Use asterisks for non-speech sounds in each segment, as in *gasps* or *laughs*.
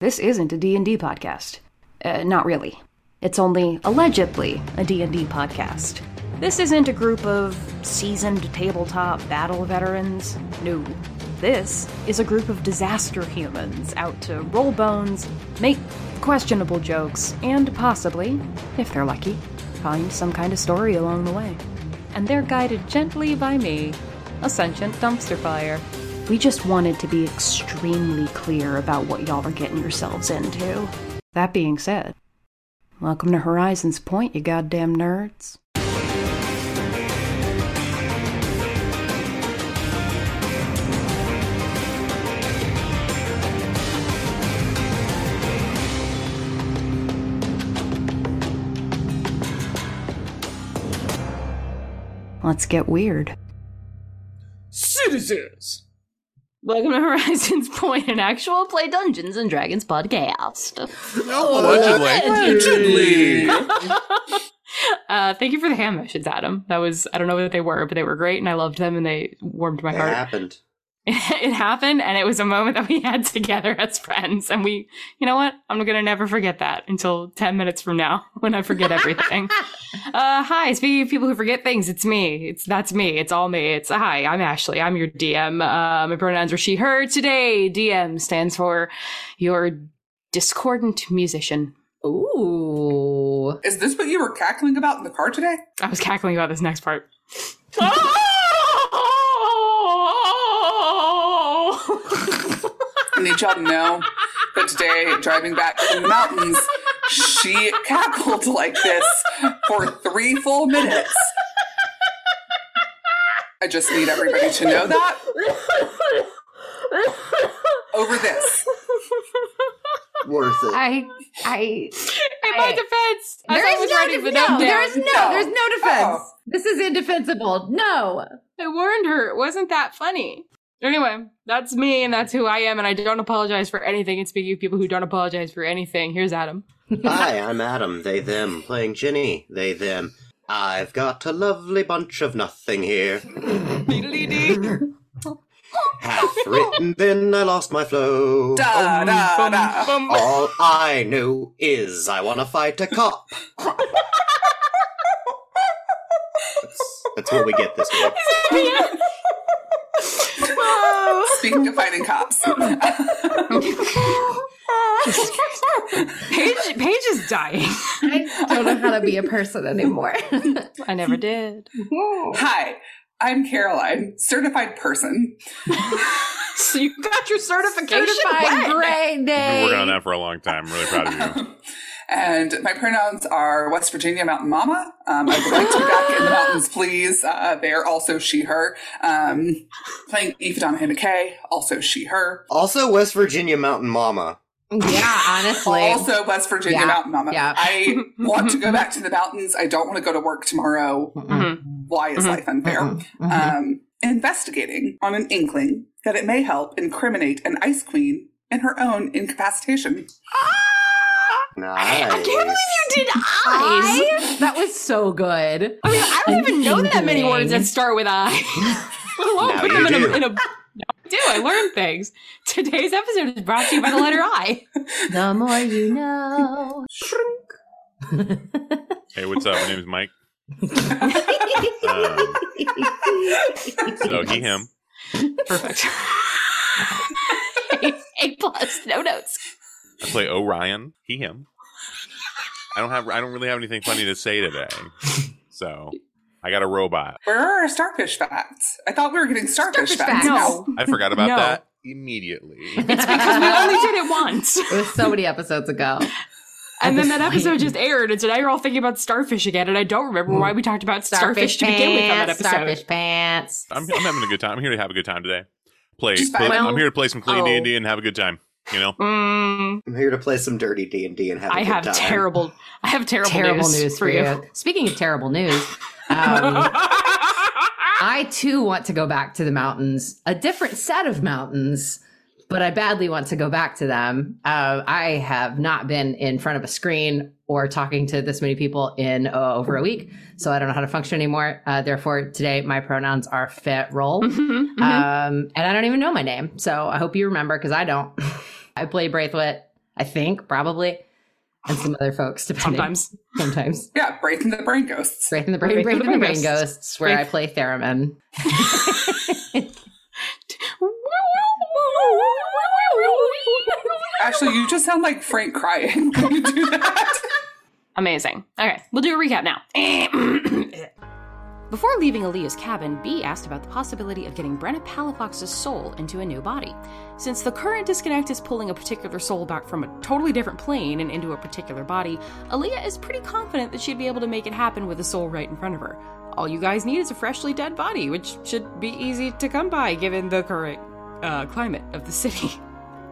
This isn't a D&D podcast. Uh, not really. It's only allegedly a D&D podcast. This isn't a group of seasoned tabletop battle veterans. No. This is a group of disaster humans out to roll bones, make questionable jokes, and possibly, if they're lucky, find some kind of story along the way. And they're guided gently by me, a sentient dumpster fire. We just wanted to be extremely clear about what y'all are getting yourselves into. That being said, welcome to Horizons Point, you goddamn nerds. Let's get weird. Citizens! Welcome to *laughs* Horizons Point, an actual play Dungeons and Dragons podcast. Allegedly. *laughs* uh, thank you for the hand motions, Adam. That was I don't know what they were, but they were great, and I loved them, and they warmed my It heart. happened. *laughs* it happened, and it was a moment that we had together as friends, and we, you know what? I'm gonna never forget that until ten minutes from now *laughs* when I forget everything. *laughs* uh, hi, speaking of people who forget things, it's me. It's that's me. It's all me. It's hi. I'm Ashley. I'm your DM. Uh, my pronouns are she/her today. DM stands for your discordant musician. Ooh. Is this what you were cackling about in the car today? I was cackling about this next part. I need y'all to know that today, driving back from the mountains, she cackled like this for three full minutes. I just need everybody to know that. Over this. Worth it. I, I, In my I- defense, as there I was no, writing def- no, there down, is no, No. there's no defense. Oh. This is indefensible. No. I warned her it wasn't that funny. Anyway, that's me and that's who I am, and I don't apologize for anything. And speaking of people who don't apologize for anything, here's Adam. *laughs* Hi, I'm Adam. They, them. Playing Ginny. They, them. I've got a lovely bunch of nothing here. *laughs* Half written, then I lost my flow. Da, da, Bum, da. bum. All I know is I want to fight a cop. *laughs* That's, that's what we get this week. Speaking of fighting cops. *laughs* Paige, Paige is dying. I don't know how to be a person anymore. I never did. Hi, I'm Caroline, certified person. So you got your certification? Certified when? gray I've day. been working on that for a long time. I'm really proud of you. *laughs* And my pronouns are West Virginia Mountain Mama. Um, I would like to be back in the mountains, please. Uh, they are also she, her. Um, playing Aoife Donahue McKay, also she, her. Also, West Virginia Mountain Mama. Yeah, honestly. Also West Virginia Yeah, Mountain Mama. yeah. I *laughs* want to go back to the mountains. I don't want to go to work tomorrow. Mhm. Why is Mhm. life unfair? Mhm. Um, investigating on an inkling that it may help incriminate an ice queen in her own incapacitation. Nice. I can't believe you did eyes. I, that was so good. I mean, I don't An even know that many words that start with I. *laughs* Let alone Now put them in do. a, in a. No, I do. I learn things. Today's episode is brought to you by the letter I. The more you know. *laughs* Hey, what's up? My name is Mike. *laughs* Um, so he, him. Perfect. a, a plus, no notes. I play Orion. He, him. I don't have. I don't really have anything funny to say today. So I got a robot. Where are our starfish facts? I thought we were getting starfish, Starfish facts. facts. No, I forgot about No. that immediately. it's because we only did it once, It was so many episodes ago. and then that episode just aired, and so now you're all thinking about starfish again, and I don't remember why we talked about starfish, to begin with on that episode. Starfish pants. I'm, I'm having a good time. I'm here to have a good time today. Play. Play- fine. I'm here to play some clean Oh. D and D and have a good time. You know. Mm, I'm here to play some dirty D and D and have a I good have time. terrible, I have terrible, Terrible news, news, for you. Speaking of terrible news, um, *laughs* I too want to go back to the mountains, a different set of mountains, but I badly want to go back to them. Uh, I have not been in front of a screen or talking to this many people in uh, over a week, so I don't know how to function anymore. Uh, therefore, today my pronouns are fit roll, Mhm, mhm. um, and I don't even know my name, so I hope you remember because I don't. *laughs* I play Braithwaite. I think, probably. And some other folks, depending. Sometimes. Sometimes. Yeah, breaking the brain ghosts. Breaking the Brain, Breaking Breaking the the Brain Brain Ghosts. Ghosts, where I play Theremin. *laughs* Actually, you just sound like Frank crying when you do that. Amazing. Okay, we'll do a recap now. *clears throat* Before leaving Aaliyah's cabin, Bee asked about the possibility of getting Brenna Palafox's soul into a new body. Since the current disconnect is pulling a particular soul back from a totally different plane and into a particular body, Aaliyah is pretty confident that she'd be able to make it happen with a soul right in front of her. All you guys need is a freshly dead body, which should be easy to come by given the current uh, climate of the city.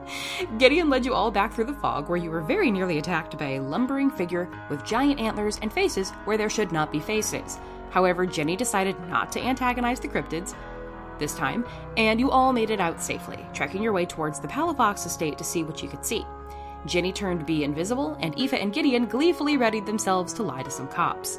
*laughs* Gideon led you all back through the fog, where you were very nearly attacked by a lumbering figure with giant antlers and faces where there should not be faces. However, Ginny decided not to antagonize the cryptids this time, and you all made it out safely, trekking your way towards the Palafox estate to see what you could see. Jenny turned B invisible, and Aoife and Gideon gleefully readied themselves to lie to some cops.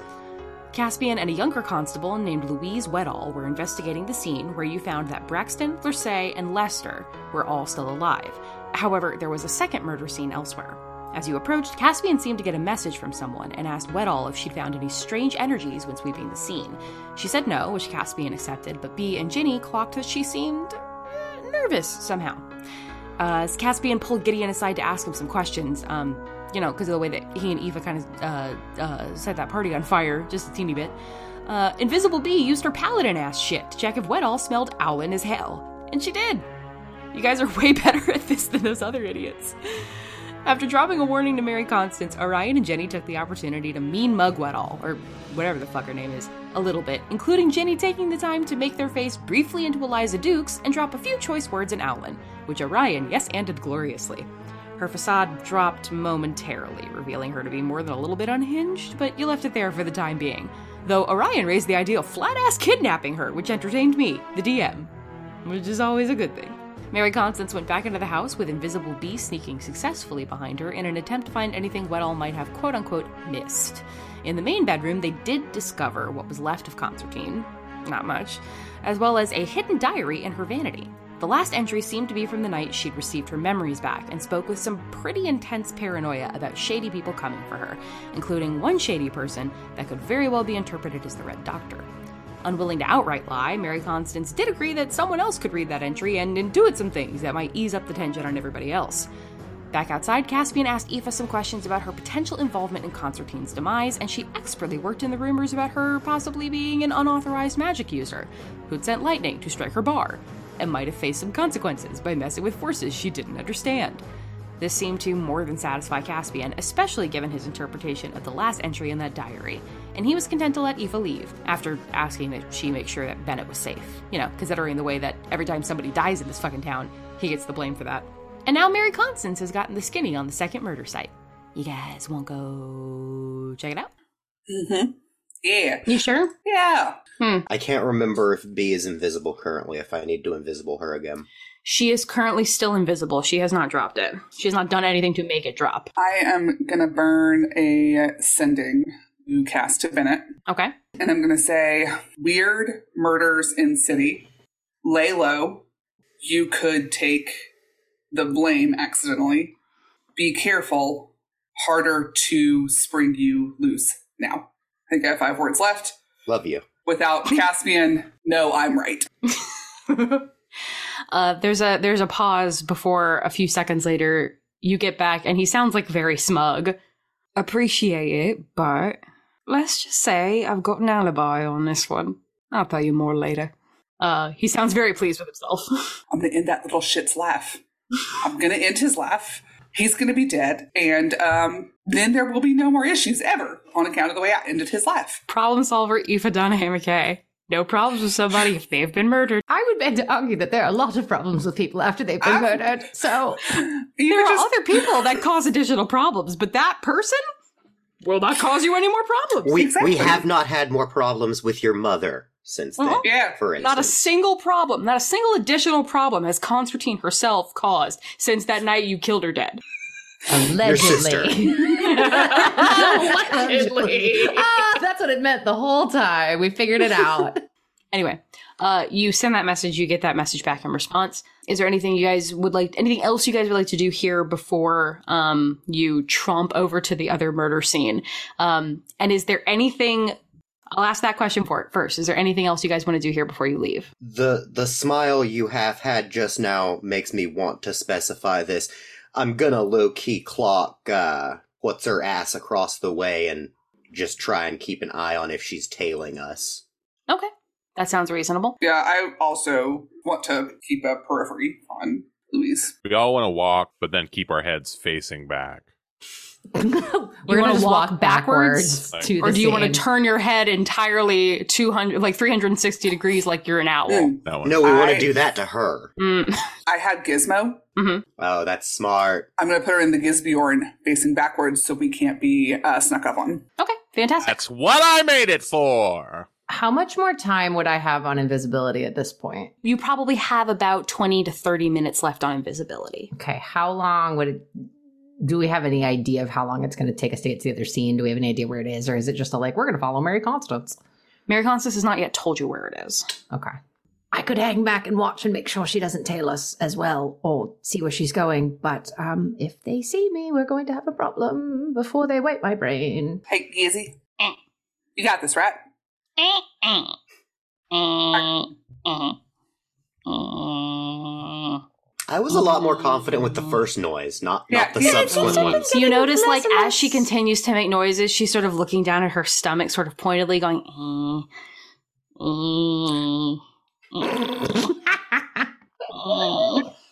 Caspian and a younger constable named Louise Weddall were investigating the scene where you found that Braxton, Lersay, and Lester were all still alive. However, there was a second murder scene elsewhere. As you approached, Caspian seemed to get a message from someone and asked Weddall if she'd found any strange energies when sweeping the scene. She said no, which Caspian accepted, but Bee and Ginny clocked that she seemed uh, nervous somehow. Uh, as Caspian pulled Gideon aside to ask him some questions, um, you know, because of the way that he and Eva kind of uh, uh, set that party on fire just a teeny bit. Uh, Invisible Bee used her paladin ass shit to check if Weddall smelled owlin as hell. And she did. You guys are way *laughs* better at this than those other idiots. After dropping a warning to Mary Constance, Orion and Ginny took the opportunity to mean mug Weddall, or whatever the fuck her name is, a little bit, including Ginny taking the time to make their face briefly into Eliza Dukes and drop a few choice words in Owlin, which Orion yes anded gloriously. Her facade dropped momentarily, revealing her to be more than a little bit unhinged, but you left it there for the time being. Though Orion raised the idea of flat ass kidnapping her, which entertained me, the DM, which is always a good thing. Mary Constance went back into the house with Invisible Bee sneaking successfully behind her in an attempt to find anything Weddall might have quote unquote missed. In the main bedroom, they did discover what was left of Concertine, not much, as well as a hidden diary in her vanity. The last entry seemed to be from the night she'd received her memories back and spoke with some pretty intense paranoia about shady people coming for her, including one shady person that could very well be interpreted as the Red Doctor. Unwilling to outright lie, Mary Constance did agree that someone else could read that entry and intuit some things that might ease up the tension on everybody else. Back outside, Caspian asked Aoife some questions about her potential involvement in Concertine's demise, and she expertly worked in the rumors about her possibly being an unauthorized magic user who'd sent lightning to strike her bar, and might have faced some consequences by messing with forces she didn't understand. This seemed to more than satisfy Caspian, especially given his interpretation of the last entry in that diary, and he was content to let Eva leave, after asking that she make sure that Bennett was safe. You know, considering the way that every time somebody dies in this fucking town, he gets the blame for that. And now Mary Constance has gotten the skinny on the second murder site. You guys won't go check it out? Mm-hmm. Yeah. You sure? Yeah. Hmm. I can't remember if B is invisible currently, if I need to invisible her again. She is currently still invisible. She has not dropped it. She has not done anything to make it drop. I am going to burn a sending to cast to Bennett. Okay. And I'm going to say weird murders in city. Lay low. You could take the blame accidentally. Be careful. Harder to spring you loose now. I think I have five words left. Love you. Without Caspian, no, I'm right. *laughs* Uh, there's a there's a pause before a few seconds later you get back and he sounds like very smug. Appreciate it, but let's just say I've got an alibi on this one. I'll tell you more later. Uh, he sounds very pleased with himself. *laughs* I'm going to end that little shit's laugh. I'm going to end his laugh. He's going to be dead. And um, then there will be no more issues ever on account of the way I ended his laugh. Problem solver Aoife Donahue McKay. No problems with somebody if they've been murdered. I would beg to argue that there are a lot of problems with people after they've been Ah. murdered. So *laughs* You There are other people that cause additional problems, but that person will not cause you any more problems. We Exactly. we have not had more problems with your mother since then. Uh-huh. Yeah. For instance, Not a single problem, not a single additional problem has Constantine herself caused since that night you killed her dead. Allegedly. *laughs* Allegedly. ah, that's what it meant the whole time. We figured it out. *laughs* Anyway, uh, you send that message, you get that message back in response. Is there anything you guys would like, anything else you guys would like to do here before um, you tromp over to the other murder scene? Um, and is there anything, I'll ask that question for it first. Is there anything else you guys want to do here before you leave? The the smile you have had just now makes me want to specify this. I'm gonna low key clock uh what's her ass across the way and just try and keep an eye on if she's tailing us. Okay. That sounds reasonable. Yeah, I also want to keep a periphery on Louise. We all want to walk, but then keep our heads facing back. *laughs* We're You gonna wanna walk walk backwards? backwards, to the Or do you want to turn your head entirely 200, like 360 degrees like you're an owl? Mm. No, we want to do that to her. Mm. I had Gizmo. Oh, that's smart. I'm going to put her in the Gizbjorn facing backwards so we can't be uh, snuck up on. Okay, fantastic. That's what I made it for. How much more time would I have on invisibility at this point? You probably have about 20 to 30 minutes left on invisibility. Okay, how long would it? Do we have any idea of how long it's going to take us to get to the other scene? Do we have any idea where it is, or is it just a like we're going to follow Mary Constance? Mary Constance has not yet told you where it is. Okay. I could hang back and watch and make sure she doesn't tail us as well, or see where she's going. But um, if they see me, we're going to have a problem before they wipe my brain. Hey, Gizzy. Eh. You got this, right? I was a lot more confident with the first noise, not Yeah, not the yeah. subsequent ones. So you notice, like, as she continues to make noises, she's sort of looking down at her stomach, sort of pointedly going, "Eh, eh, eh."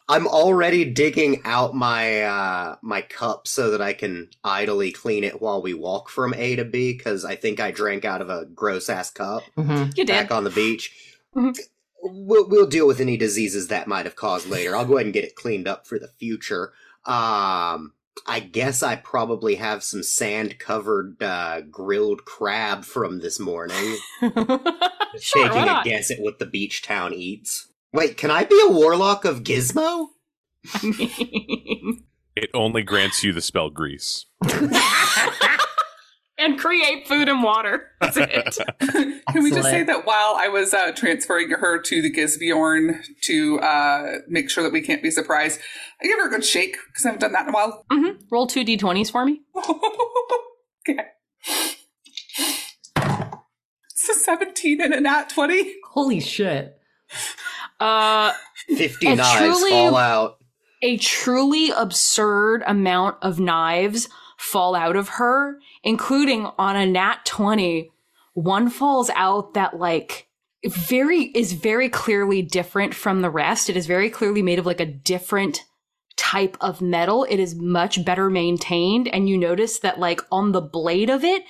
I'm already digging out my uh my cup so that I can idly clean it while we walk from A to B because I think I drank out of a gross ass cup Mm-hmm. you did. back on the beach. Mhm. We'll we'll deal with any diseases that might have caused later. I'll go ahead and get it cleaned up for the future. Um I guess I probably have some sand covered uh, grilled crab from this morning. *laughs* sure, Taking why a guess at what the beach town eats. Wait, can I be a warlock of Gizmo? *laughs* I mean, It only grants you the spell grease. *laughs* and create food and water. *laughs* That's it. *laughs* Can we just say that while I was uh, transferring her to the Gizbjorn to uh, make sure that we can't be surprised, I gave her a good shake because I haven't done that in a while. hmm Roll two d20s for me. *laughs* okay. It's a 17 and a nat 20. Holy shit! Uh, 50 knives truly- fall out. a truly absurd amount of knives fall out of her, including on a nat 20. One falls out that like very is very clearly different from the rest. It is very clearly made of like a different type of metal. It is much better maintained and you notice that like on the blade of it,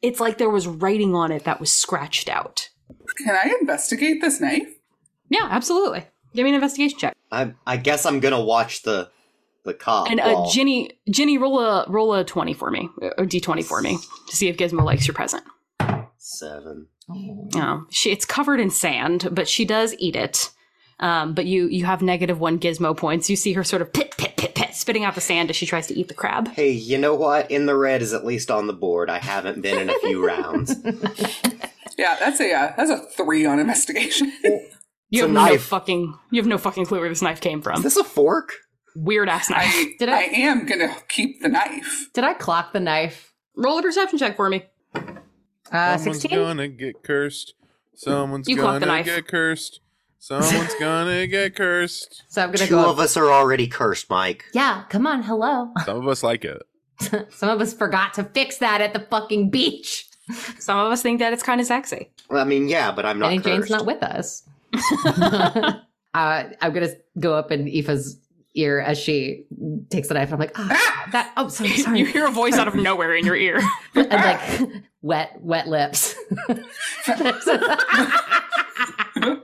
it's like there was writing on it that was scratched out. Can I investigate this knife? Yeah, absolutely. Give me an investigation check. I, I guess I'm gonna watch the the cop. And uh, Ginny, Ginny, roll a roll a twenty for me, a d twenty for me, to see if Gizmo likes your present. Seven. Oh, she it's covered in sand, but she does eat it. Um, but you you have negative one Gizmo points. You see her sort of pit pit pit pit spitting out the sand as she tries to eat the crab. Hey, you know what? In the red is at least on the board. I haven't been in a few *laughs* rounds. Yeah, that's a uh, that's a three on investigation. You It's have no fucking you have no fucking clue where this knife came from. Is this a fork? Weird ass knife. I, Did I I- am gonna keep the knife. Did I clock the knife? Roll a perception check for me. Uh, Someone's 16? gonna get cursed. Someone's You clock the gonna knife. get cursed. *laughs* Someone's gonna get cursed. So I'm gonna Two go. of us are already cursed, Mike. Yeah, come on, hello. *laughs* Some of us like it. *laughs* Some of us forgot to fix that at the fucking beach. Some of us think that it's kind of sexy. Well, I mean, yeah, but I'm not and Jane's cursed. not with us. uh, I'm gonna go up in Aoife's ear as she takes the knife. I'm like, ah, that. Oh, sorry, *laughs* sorry. you hear a voice out of nowhere in your ear. *laughs* and like wet, wet lips. *laughs*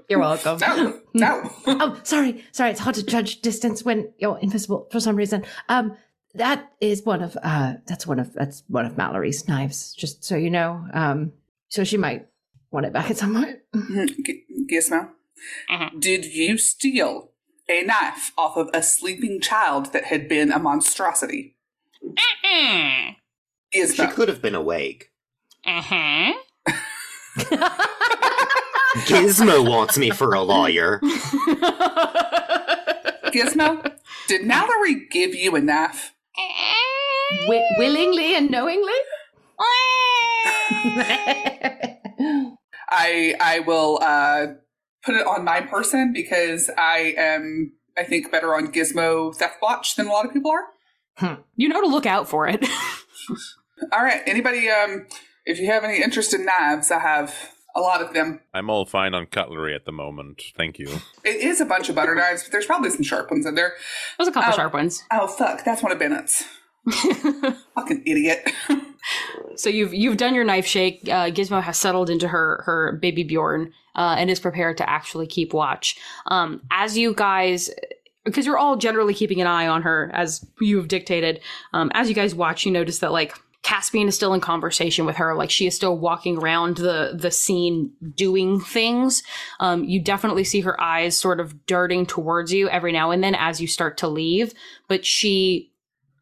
You're welcome. No, no. Oh, sorry, sorry. It's hard to judge distance when you're invisible for some reason. Um, that is one of uh, that's one of that's one of Mallory's knives. Just so you know. Um, so she might want it back at some point. G- Gizmo, Mhm. did you steal a knife off of a sleeping child that had been a monstrosity? She could have been awake. Uh-huh. *laughs* Gizmo wants me for a lawyer. *laughs* Gizmo, did Mallory give you enough? Wi- willingly and knowingly? *laughs* I I will uh, put it on my person because I am I think better on Gizmo Theft Watch than a lot of people are. you know to look out for it. *laughs* All right, anybody? Um, if you have any interest in knives, I have a lot of them. I'm all fine on cutlery at the moment. Thank you. It is a bunch of butter knives, but there's probably some sharp ones in there. There's a couple Oh. sharp ones. Oh fuck, that's one of Bennett's. *laughs* Fucking idiot. So you've you've done your knife shake. Uh, Gizmo has settled into her her baby Bjorn uh, and is prepared to actually keep watch. Um, as you guys, because you're all generally keeping an eye on her as you've dictated. Um, as you guys watch, you notice that like Caspian is still in conversation with her. Like she is still walking around the the scene doing things. Um, you definitely see her eyes sort of darting towards you every now and then as you start to leave. But she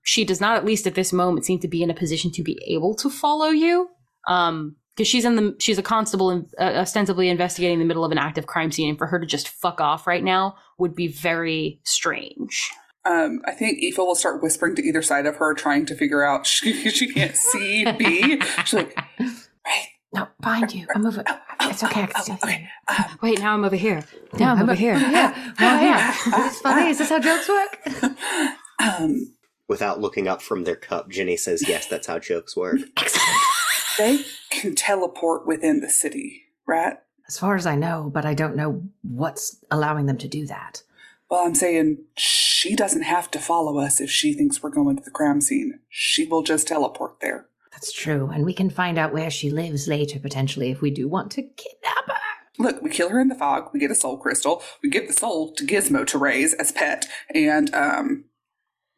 she does not, at least at this moment, seem to be in a position to be able to follow you. Um, because she's in the she's a constable and uh, ostensibly investigating the middle of an active crime scene, and for her to just fuck off right now would be very strange. Um, I think Aoife will start whispering to either side of her, trying to figure out *laughs* she, she can't see B. She's like, right, No, behind you. I'm over. It's okay. I can oh, okay. Um, Wait, now I'm over here. Now I'm over here. Yeah. Well, yeah. Is this funny? Is this how jokes work? *laughs* um, Without looking up from their cup, Ginny says, Yes, that's how jokes work. *laughs* they can teleport within the city, right? As far as I know, but I don't know what's allowing them to do that. Well, I'm saying she doesn't have to follow us if she thinks we're going to the crime scene. She will just teleport there. That's true, and we can find out where she lives later, potentially, if we do want to kidnap her. Look, we kill her in the fog. We get a soul crystal. We give the soul to Gizmo to raise as pet, and um,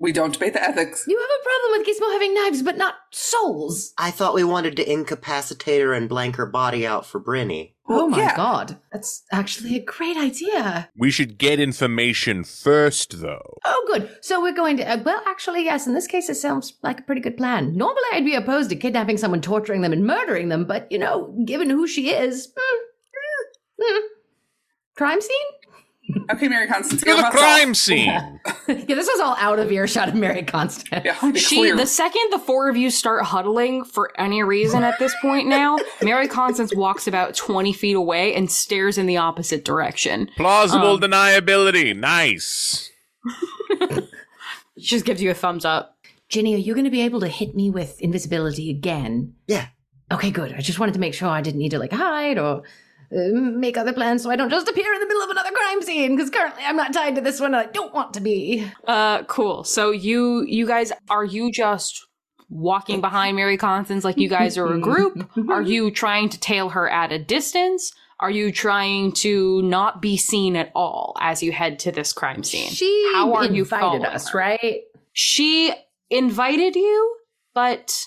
we don't debate the ethics. You have a problem with Gizmo having knives, but not souls. I thought we wanted to incapacitate her and blank her body out for Brinny. oh Well, my yeah. god, that's actually a great idea. We should get information first, though. Oh, good. So we're going to. Uh, well, actually, yes. In this case, it sounds like a pretty good plan. Normally, I'd be opposed to kidnapping someone, torturing them, and murdering them, but you know, given who she is, hmm, hmm. crime scene. Okay, Mary Constance, To get the myself. crime scene. *laughs* yeah, this was all out of earshot of Mary Constant. Yeah, I want to be She, clear. the second the four of you start huddling for any reason at this point now, *laughs* Mary Constance walks about 20 feet away and stares in the opposite direction. Plausible Um, deniability. Nice. *laughs* She just gives you a thumbs up. Ginny, are you going to be able to hit me with invisibility again? Yeah. Okay, good. I just wanted to make sure I didn't need to like hide or make other plans so I don't just appear in the middle of another crime scene because currently I'm not tied to this one and I don't want to be. Uh, cool. So you, you guys, are you just walking behind Mary Constance like you guys are a group? *laughs* Are you trying to tail her at a distance? Are you trying to not be seen at all as you head to this crime scene? She How are you invited us, her? right? she invited you, but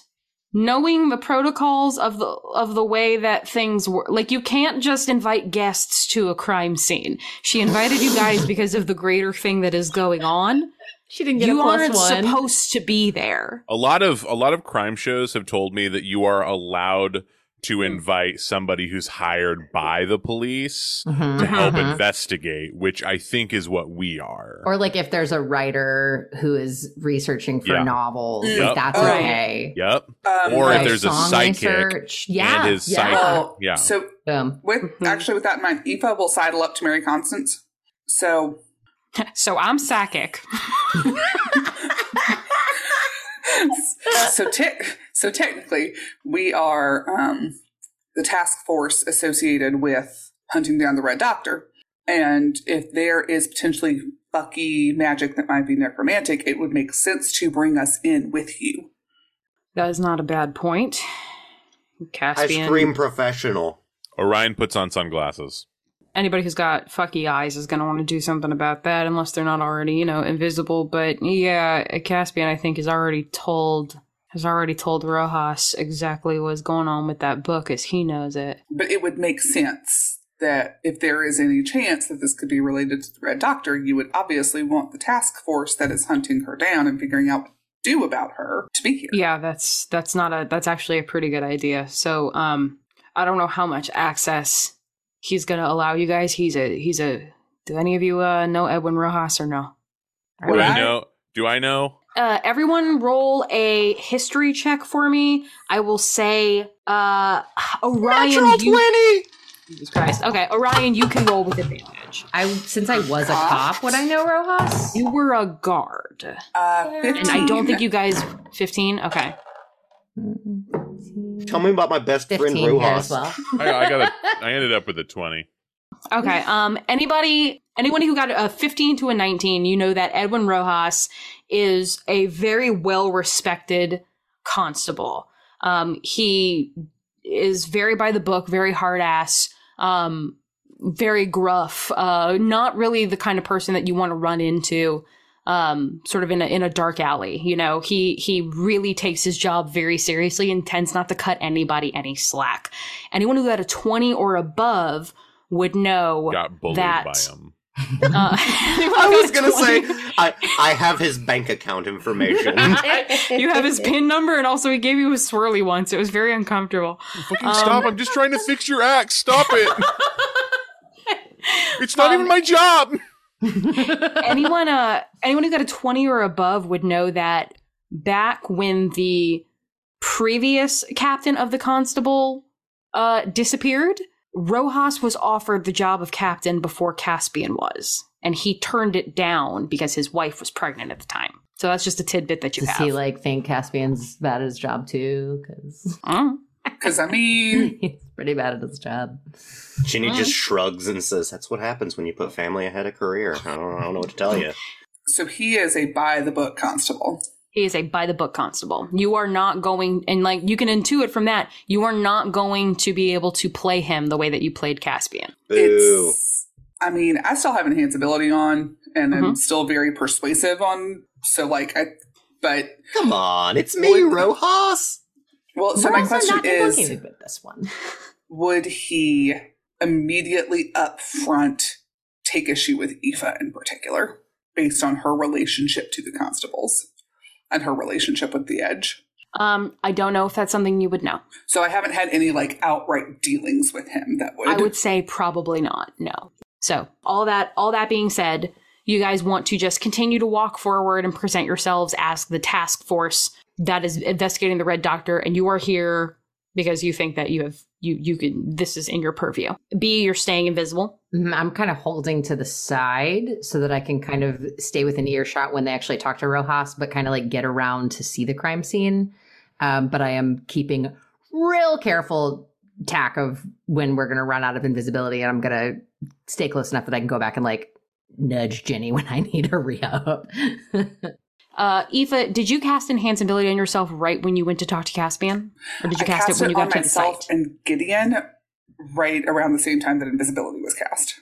knowing the protocols of the of the way that things work, like you can't just invite guests to a crime scene. She invited you guys because of the greater thing that is going on. She didn't get You a plus aren't one. supposed to be there. A lot of a lot of crime shows have told me that you are allowed to invite somebody who's hired by the police Mhm. to help Mhm. investigate, which I think is what we are. Or like if there's a writer who is researching for Yeah. novels, Yep. like that's Right. okay. yep. Um, Or if there's a psychic research. yeah, and his yeah. psychic. well, Yeah. So Um, with Mhm. actually with that in mind, Aoife will sidle up to Mary Constance. So *laughs* So I'm psychic. *laughs* so te- so technically we are um, the task force associated with hunting down the red doctor and if there is potentially fucky magic that might be necromantic it would make sense to bring us in with you That is not a bad point. Caspian. I Caspian. scream professional. Orion puts on sunglasses. anybody who's got fucky eyes is going to want to do something about that unless they're not already, you know, invisible. But yeah, Caspian, I think, is already told has already told Rojas exactly what's going on with that book as he knows it. but it would make sense that if there is any chance that this could be related to the red doctor you would obviously want the task force that is hunting her down and figuring out what to do about her to be here Yeah, that's that's not a that's actually a pretty good idea. So, um I don't know how much access he's gonna allow you guys. He's a he's a. Do any of you uh, know Edwin Rojas or no? Do I know? Do I know? Uh, everyone roll a history check for me. I will say, uh, Orion, you, Jesus Christ. Okay, Orion, you can roll with advantage. I since I was a cop, would I know Rojas? You were a guard, Uh, and I don't think you guys. Fifteen. Okay. Tell me about my best friend Fifteen here Rojas. as well. I, I got a. *laughs* I ended up with a twenty. Okay. Um. Anybody, anyone who got a 15 to a 19, you know that Edwin Rojas is a very well respected constable. Um. He is very by the book, very hard ass. Um. Very gruff. Uh. Not really the kind of person that you want to run into. Um. Sort of in a in a dark alley. You know. He he really takes his job very seriously and tends not to cut anybody any slack. Anyone who got a 20 or above would know Got bullied that by him. Uh, *laughs* I was gonna say I I have his bank account information. *laughs* *laughs* you have his pin number, and also he gave you a swirly once. It was very uncomfortable. Fucking Um, stop! I'm just trying to fix your axe. Stop it. it's not Um, even my job. anyone, uh, anyone who got a twenty or above would know that back when the previous captain of the constable uh, disappeared, Rojas was offered the job of captain before Caspian was, and he turned it down because his wife was pregnant at the time. So that's just a tidbit that you Does have. he like think Caspian's bad at his job too? Because Mm. Because I mean, *laughs* he's pretty bad at his job. Ginny just shrugs and says, "That's what happens when you put family ahead of career." I don't, I don't know what to tell you. so he is a by the book constable. He is a by the book constable. You are not going, and like you can intuit from that, you are not going to be able to play him the way that you played Caspian. Boo. It's, I mean, I still have enhance ability on, and I'm Mhm. still very persuasive on. So like, I, but Come on, it's me, Rojas. well, so my question not is, with this one. *laughs* would he immediately up front take issue with Aoife in particular, based on her relationship to the constables and her relationship with the Edge? Um, I don't know if that's something you would know. So I haven't had any like outright dealings with him that would. I would say probably not. No. So all that, all that being said, you guys want to just continue to walk forward and present yourselves as the task force that is investigating the Red Doctor, and you are here because you think that you have you you can this is in your purview. B, you're staying invisible. Mhm, I'm kind of holding to the side so that I can kind of stay within earshot when they actually talk to Rojas, but kind of like get around to see the crime scene. Um, but I am keeping real careful tack of when we're going to run out of invisibility, and I'm going to stay close enough that I can go back and like nudge Ginny *laughs* when I need her re up. *laughs* Uh, Aoife, did you cast enhance ability on yourself right when you went to talk to Caspian, or did you I cast, it when you on got to the site? and Gideon right around the same time that invisibility was cast.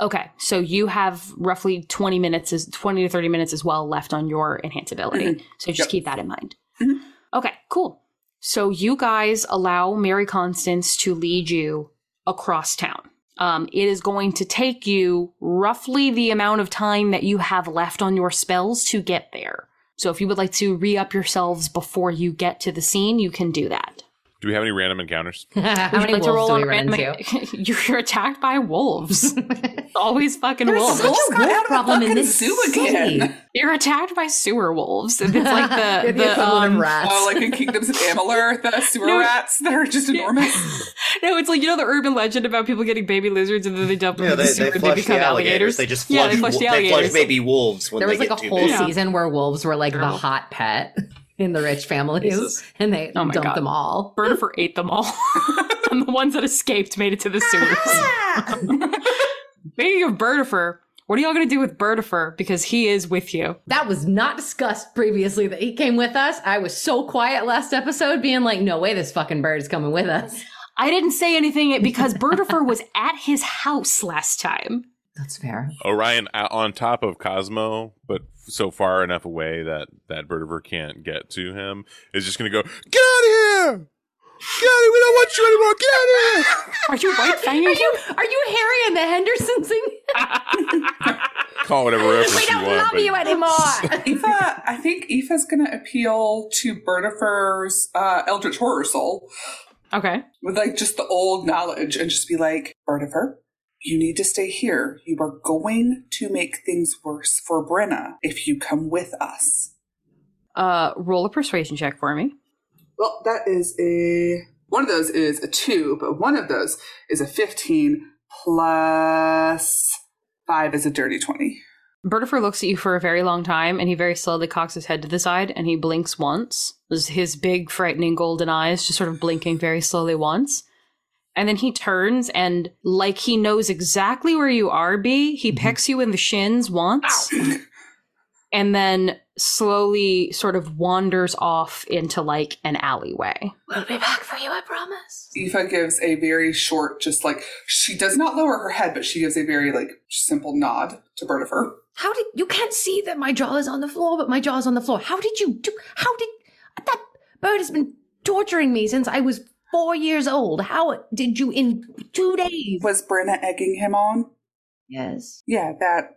Okay, so you have roughly twenty minutes, is twenty to thirty minutes as well left on your enhance ability. So just Yep. keep that in mind. Mhm. Okay, cool. So you guys allow Mary Constance to lead you across town. Um, it is going to take you roughly the amount of time that you have left on your spells to get there. So if you would like to re up yourselves before you get to the scene, you can do that. Do we have any random encounters? *laughs* How many you like to wolves roll do we run random- into? *laughs* You're attacked by wolves. *laughs* Always fucking There's wolves. such Just a got out wolf of problem in this zoo city. again. You're attacked by sewer wolves. It's like the, the, the, um, of rats. Oh, like in Kingdoms of Amalur, the sewer No. rats that are just enormous. no, it's like you know the urban legend about people getting baby lizards and then they dump them Yeah, in the they, sewer they and they become the alligators. alligators. They just yeah, flush, they flush the they flush baby wolves when there was like a whole big. season where wolves were like Terrible. the hot pet in the rich families, Jesus. and they Oh dumped God. them all. Bernifer ate them all, *laughs* and the ones that escaped made it to the sewers. Speaking of Bernifer, what are y'all gonna do with Bernifer? Because he is with you. That was not discussed previously that he came with us. I was so quiet last episode, being like, no way this fucking bird is coming with us. I didn't say anything because Bernifer was at his house last time. That's fair. Orion on top of Cosmo, but so far enough away that that Bertifer can't get to him, is just going to go, Get out of here! Get out of here! We don't want you anymore! Get out of here! Are you white Are fanging you, are you Harry and the Hendersons? *laughs* Call whatever reference we don't want. love but you anymore. *laughs* Aoife, I think Aoife's going to appeal to Bernifer's uh, Eldritch Horror Soul Okay. with like just the old knowledge and just be like, Bertifer, you need to stay here. You are going to make things worse for Brenna if you come with us. Uh, roll a persuasion check for me. Well, that is a. One of those is a two, but one of those is a 15 plus five is a dirty 20. Bertifer looks at you for a very long time, and he very slowly cocks his head to the side, and he blinks once. His big, frightening golden eyes just sort of blinking very slowly once. And then he turns, and like he knows exactly where you are, B, he mm-hmm. pecks you in the shins once, *clears throat* and then slowly sort of wanders off into like an alleyway. We'll be back for you, I promise. Aoife gives a very short, just like, she does not lower her head, but she gives a very, like, simple nod to Bertifer. How did you can't see that my jaw is on the floor, but my jaw is on the floor? How did you do? How did that bird has been torturing me since I was four years old? How did you in two days? Was Brenna egging him on? Yes. Yeah, that.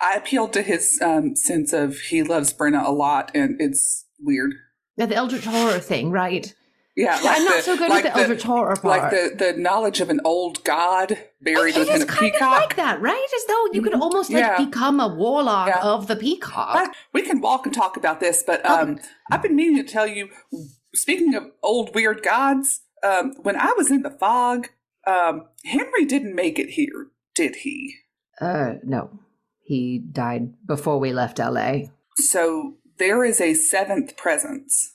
I appealed to his um, sense of he loves Brenna a lot, and it's weird. Yeah, the Eldritch horror thing, right? Yeah, like I'm not the- so good like with the, Eldritch horror part. Like the, the knowledge of an old god buried it within is a kind peacock. of like that, right? As though you could Mhm. almost like Yeah. become a warlock Yeah. of the peacock. I- we can walk and talk about this, but um, I've been meaning to tell you. Speaking of old weird gods, um, when I was in the fog, um, Henry didn't make it here, did he? Uh, no, he died before we left L.A. So there is a seventh presence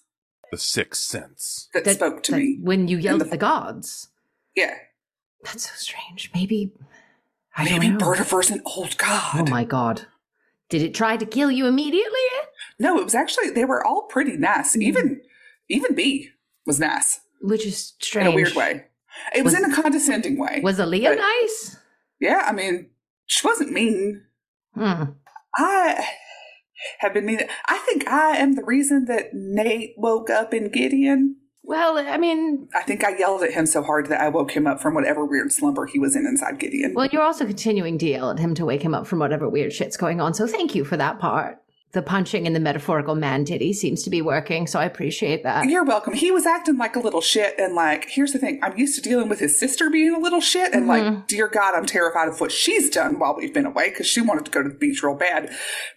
The sixth sense. that, spoke to that me. when you yelled the- at the gods. Yeah, That's so strange. Maybe. I maybe don't know. Bertifer's an old god. Oh my god. Did it try to kill you immediately? No, it was actually they were all pretty nice. Mm-hmm. Even even B was nice Which is strange. in a weird way. It was, Was- in a condescending way. Was Aaliyah But- nice? yeah, I mean, she wasn't mean. Hmm. I have been mean. I think I am the reason that Nate woke up in Gideon. Well, I mean, I think I yelled at him so hard that I woke him up from whatever weird slumber he was in inside Gideon. well, you're also continuing to yell at him to wake him up from whatever weird shit's going on. So thank you for that part. The punching and the metaphorical man titty seems to be working, so I appreciate that. You're welcome. He was acting like a little shit, and like, here's the thing: I'm used to dealing with his sister being a little shit, and Mhm. like, dear God, I'm terrified of what she's done while we've been away because she wanted to go to the beach real bad.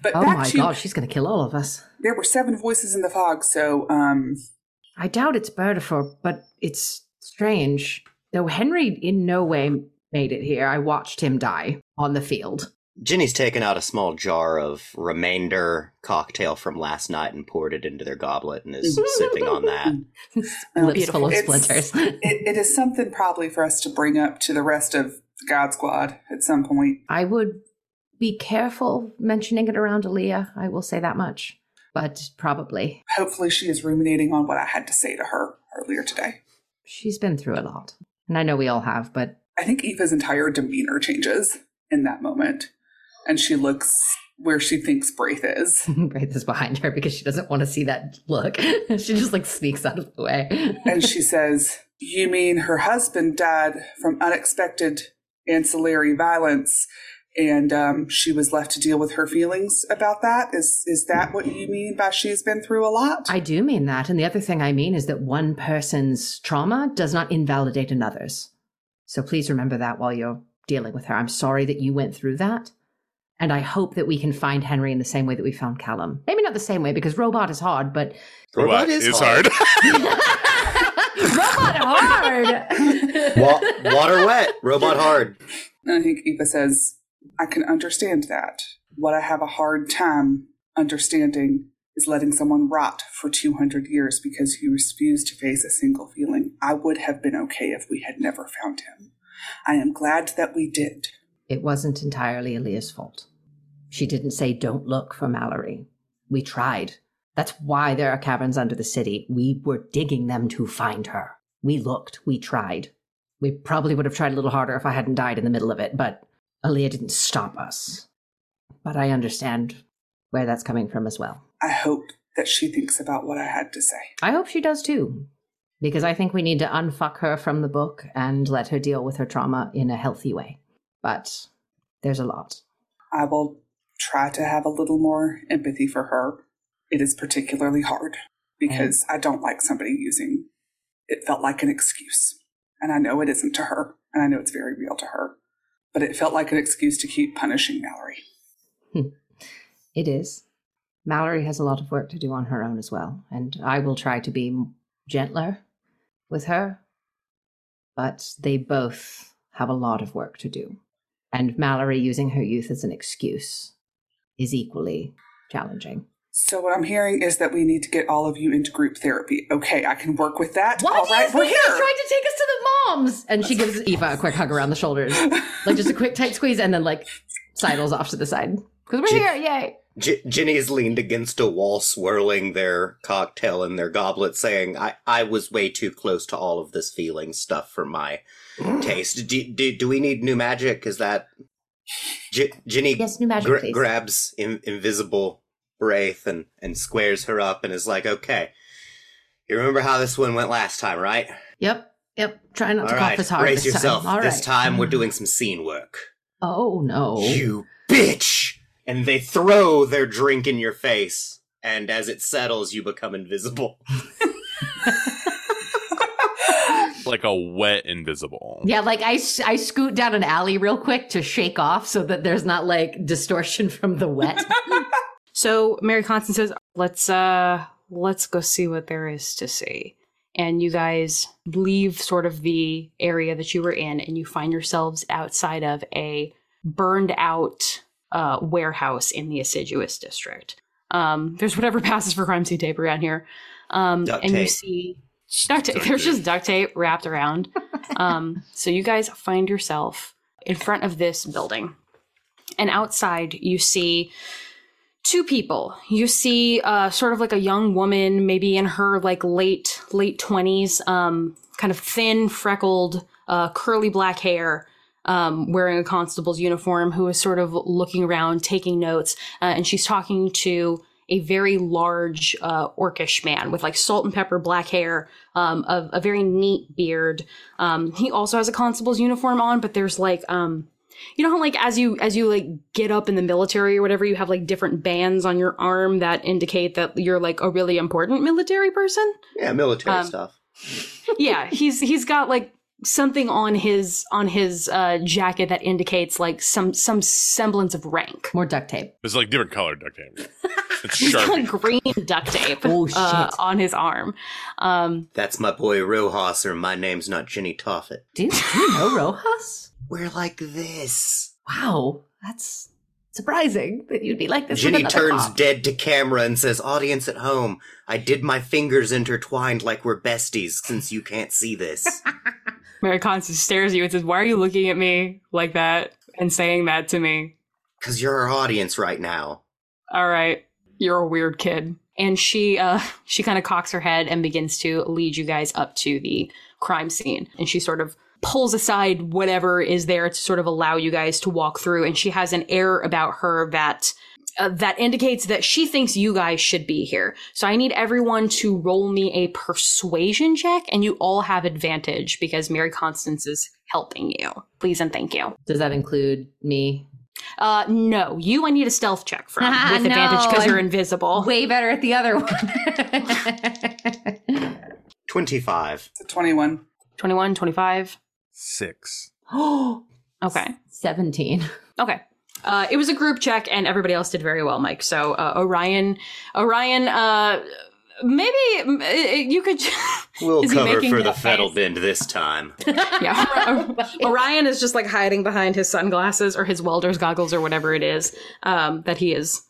But Oh my to god, she's gonna kill all of us. there were seven voices in the fog, so um, I doubt it's Bertifer, but it's strange. Though Henry in no way made it here. I watched him die on the field. Ginny's taken out a small jar of remainder cocktail from last night and poured it into their goblet and is *laughs* sipping on that. Lips full of It's- splinters. *laughs* it, it is something probably for us to bring up to the rest of the God Squad at some point. I would be careful mentioning it around Aaliyah. I will say that much. But probably. Hopefully, she is ruminating on what I had to say to her earlier today. She's been through a lot. And I know we all have, but I think Eva's entire demeanor changes in that moment, and she looks where she thinks Braith is. *laughs* Braith is behind her because she doesn't want to see that look. *laughs* she just like sneaks out of the way. *laughs* and she says, You mean her husband died from unexpected ancillary violence and um, she was left to deal with her feelings about that? Is, is that what you mean by she's been through a lot? I do mean that. And the other thing I mean is that one person's trauma does not invalidate another's. So please remember that while you're dealing with her. I'm sorry that you went through that. And I hope that we can find Henry in the same way that we found Callum. Maybe not the same way because robot is hard, but Robot is hard. *laughs* robot hard. *laughs* Wa- water wet, robot hard. And I think Eva says, I can understand that. What I have a hard time understanding is letting someone rot for 200 years because he refused to face a single feeling. I would have been okay if we had never found him. I am glad that we did. It wasn't entirely Aaliyah's fault. She didn't say, don't look for Mallory. We tried. That's why there are caverns under the city. We were digging them to find her. We looked. We tried. We probably would have tried a little harder if I hadn't died in the middle of it, but Aaliyah didn't stop us. But I understand where that's coming from as well. I hope that she thinks about what I had to say. I hope she does too, because I think we need to unfuck her from the book and let her deal with her trauma in a healthy way. But there's a lot. I will try to have a little more empathy for her. It is particularly hard because mm. I don't like somebody using it felt like an excuse. And I know it isn't to her. and I know it's very real to her. But it felt like an excuse to keep punishing Mallory. Hmm. It is. Mallory has a lot of work to do on her own as well, and I will try to be gentler with her. But they both have a lot of work to do. And Mallory using her youth as an excuse is equally challenging. So what I'm hearing is that we need to get all of you into group therapy. Okay, I can work with that. Why all do you we're think you're here. trying to take us to the moms? And she gives Eva a quick hug around the shoulders, *laughs* like just a quick tight squeeze, and then like sidles off to the side because we're Gee. here, yay! J- Ginny's leaned against a wall, swirling their cocktail in their goblet, saying, I, I was way too close to all of this feeling stuff for my *gasps* taste. Do, do, do we need new magic? Is that. J- Ginny Yes, new magic, gra- grabs in- invisible Braith and, and squares her up and is like, okay, you remember how this one went last time, right? Yep, yep. Try not All to right, cough as hard brace this yourself. time. All this right. time we're mm. doing some scene work. Oh no! You bitch! And they throw their drink in your face, and as it settles, you become invisible. *laughs* like a wet invisible. Yeah, like I, I scoot down an alley real quick to shake off so that there's not like distortion *laughs* from the wet. *laughs* So Mary Constance says, "Let's uh let's go see what there is to see." And you guys leave sort of the area that you were in and you find yourselves outside of a burned out uh, warehouse in the assiduous district. Um, there's whatever *laughs* passes for crime scene tape around here. Um, Duct and you see duct tape. *laughs* There's just duct tape wrapped around. um, so you guys find yourself in front of this building. And outside you see two people. You see uh, sort of like a young woman, maybe in her like late late twenties, um, kind of thin, freckled, uh, curly black hair, um, wearing a constable's uniform, who is sort of looking around, taking notes, uh, and she's talking to a very large uh, orcish man with like salt and pepper black hair, um, a, a very neat beard. Um, he also has a constable's uniform on, but there's like um, you know how like as you as you like get up in the military or whatever you have like different bands on your arm that indicate that you're like a really important military person Yeah, military Um, stuff. yeah he's he's got like something on his on his uh jacket that indicates like some some semblance of rank More duct tape. It's like different colored duct tape. *laughs* It's he's got green duct tape Oh, uh, on his arm um That's my boy Rojas, or my name's not Ginny Toffet. Do, do you know Rojas? We're like this. Wow, that's surprising that you'd be like this. with Ginny turns cop. dead to camera and says, Audience at home, I did my fingers intertwined like we're besties since you can't see this. *laughs* mary constance stares at you and says why are you looking at me like that and saying that to me Because you're our audience right now. all right you're a weird kid and she uh *laughs* she kind of cocks her head and begins to lead you guys up to the crime scene and she sort of pulls aside whatever is there to sort of allow you guys to walk through and she has an air about her that uh, that indicates that she thinks you guys should be here. So I need everyone to roll me a persuasion check and you all have advantage because Mary Constance is helping you. Please and thank you. Does that include me? Uh no, you I need a stealth check from Ah, *laughs* with advantage because you're invisible. Way better at the other one. *laughs* 25. 21. 21, 25. Six. oh, *gasps* Okay. 17. Okay. Uh, it was a group check, and everybody else did very well, Mike. So uh, Orion, Orion, uh, maybe uh, you could. *laughs* We'll cover for the that Fettle? Bend this time. *laughs* yeah, *laughs* Orion is just like hiding behind his sunglasses or his welder's goggles or whatever it is um, that he is.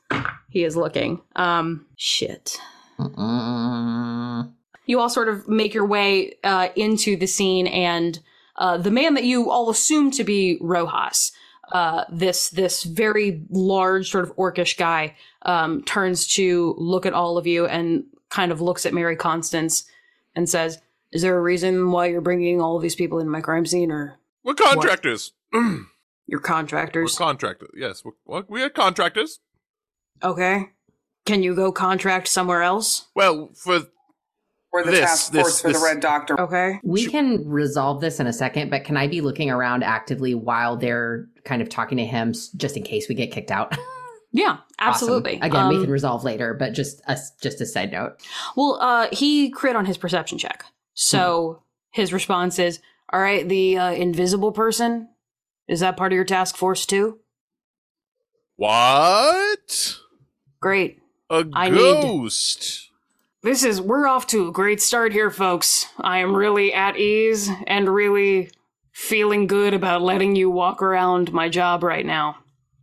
He is looking. Um, shit. Mm-mm. you all sort of make your way uh, into the scene, and uh, the man that you all assume to be Rojas, uh, this this very large, sort of orcish guy, um, turns to look at all of you and kind of looks at Mary Constance and says, "Is there a reason why you're bringing all of these people into my crime scene, or We're contractors. *clears throat* your We're contractors?" contractors. Yes, we're, we are contractors. okay, can you go contract somewhere else? Well, for We're the This- task this- force for this- the Red Doctor. Okay, We can resolve this in a second, but can I be looking around actively while they're kind of talking to him just in case we get kicked out? *laughs* yeah, Awesome. absolutely. Again, we Um, can resolve later, but just a, just a side note. Well, uh, he crit on his perception check. So his response is, All right, the uh, invisible person is that part of your task force too? What? Great. A I need- ghost? This is we're off to a great start here, folks. I am really at ease and really feeling good about letting you walk around my job right now.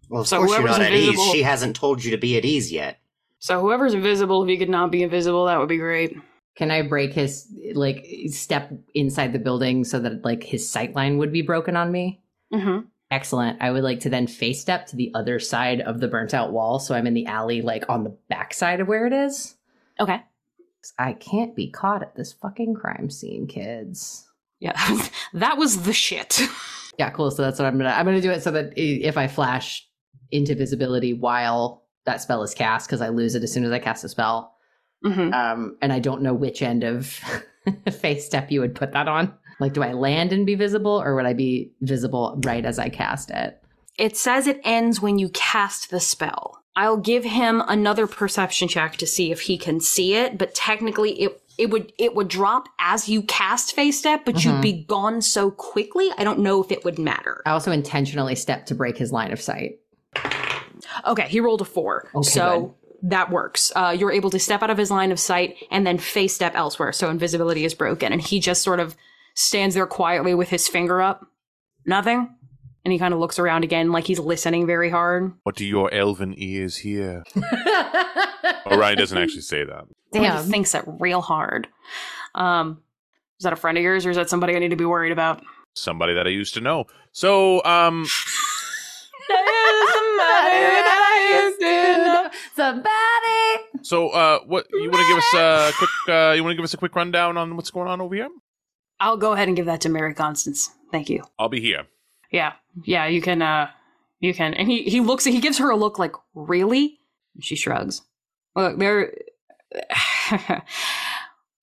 Well, of So course you're whoever's not at ease. She hasn't told you to be at ease yet. So whoever's invisible, if you could not be invisible, that would be great. Can I break his like step inside the building so that like his sight line would be broken on me? Mm-hmm. Excellent. I would like to then fey step to the other side of the burnt out wall, so I'm in the alley, like on the back side of where it is. Okay. I can't be caught at this fucking crime scene, kids. Yeah, *laughs* that was the shit. *laughs* Yeah, cool. So that's what I'm gonna. I'm gonna do it so that if I flash into visibility while that spell is cast, because I lose it as soon as I cast a spell. hmm Um, and I don't know which end of *laughs* fey step you would put that on. Like, do I land and be visible, or would I be visible right as I cast it? It says it ends when you cast the spell. I'll give him another perception check to see if he can see it, but technically it it would it would drop as you cast fey step, but you'd Mhm. be gone so quickly. I don't know if it would matter. I also intentionally stepped to break his line of sight. Okay, he rolled a four, Okay, so that works. Uh, you're able to step out of his line of sight and then fey step elsewhere, so invisibility is broken, and he just sort of stands there quietly with his finger up, nothing, and he kind of looks around again like he's listening very hard. What do your elven ears hear? Orion doesn't actually say that. Damn, Damn. he thinks that real hard. Um, is that a friend of yours, or is that somebody I need to be worried about? Somebody that I used to know. So, um, Somebody. so, uh, what you want to give us a quick? Uh, you want to give us a quick rundown on what's going on over here? I'll go ahead and give that to Mary Constance. Thank you. I'll be here. Yeah, yeah, you can. uh You can. And he he looks. He gives her a look like, really? She shrugs. Look, there. *sighs*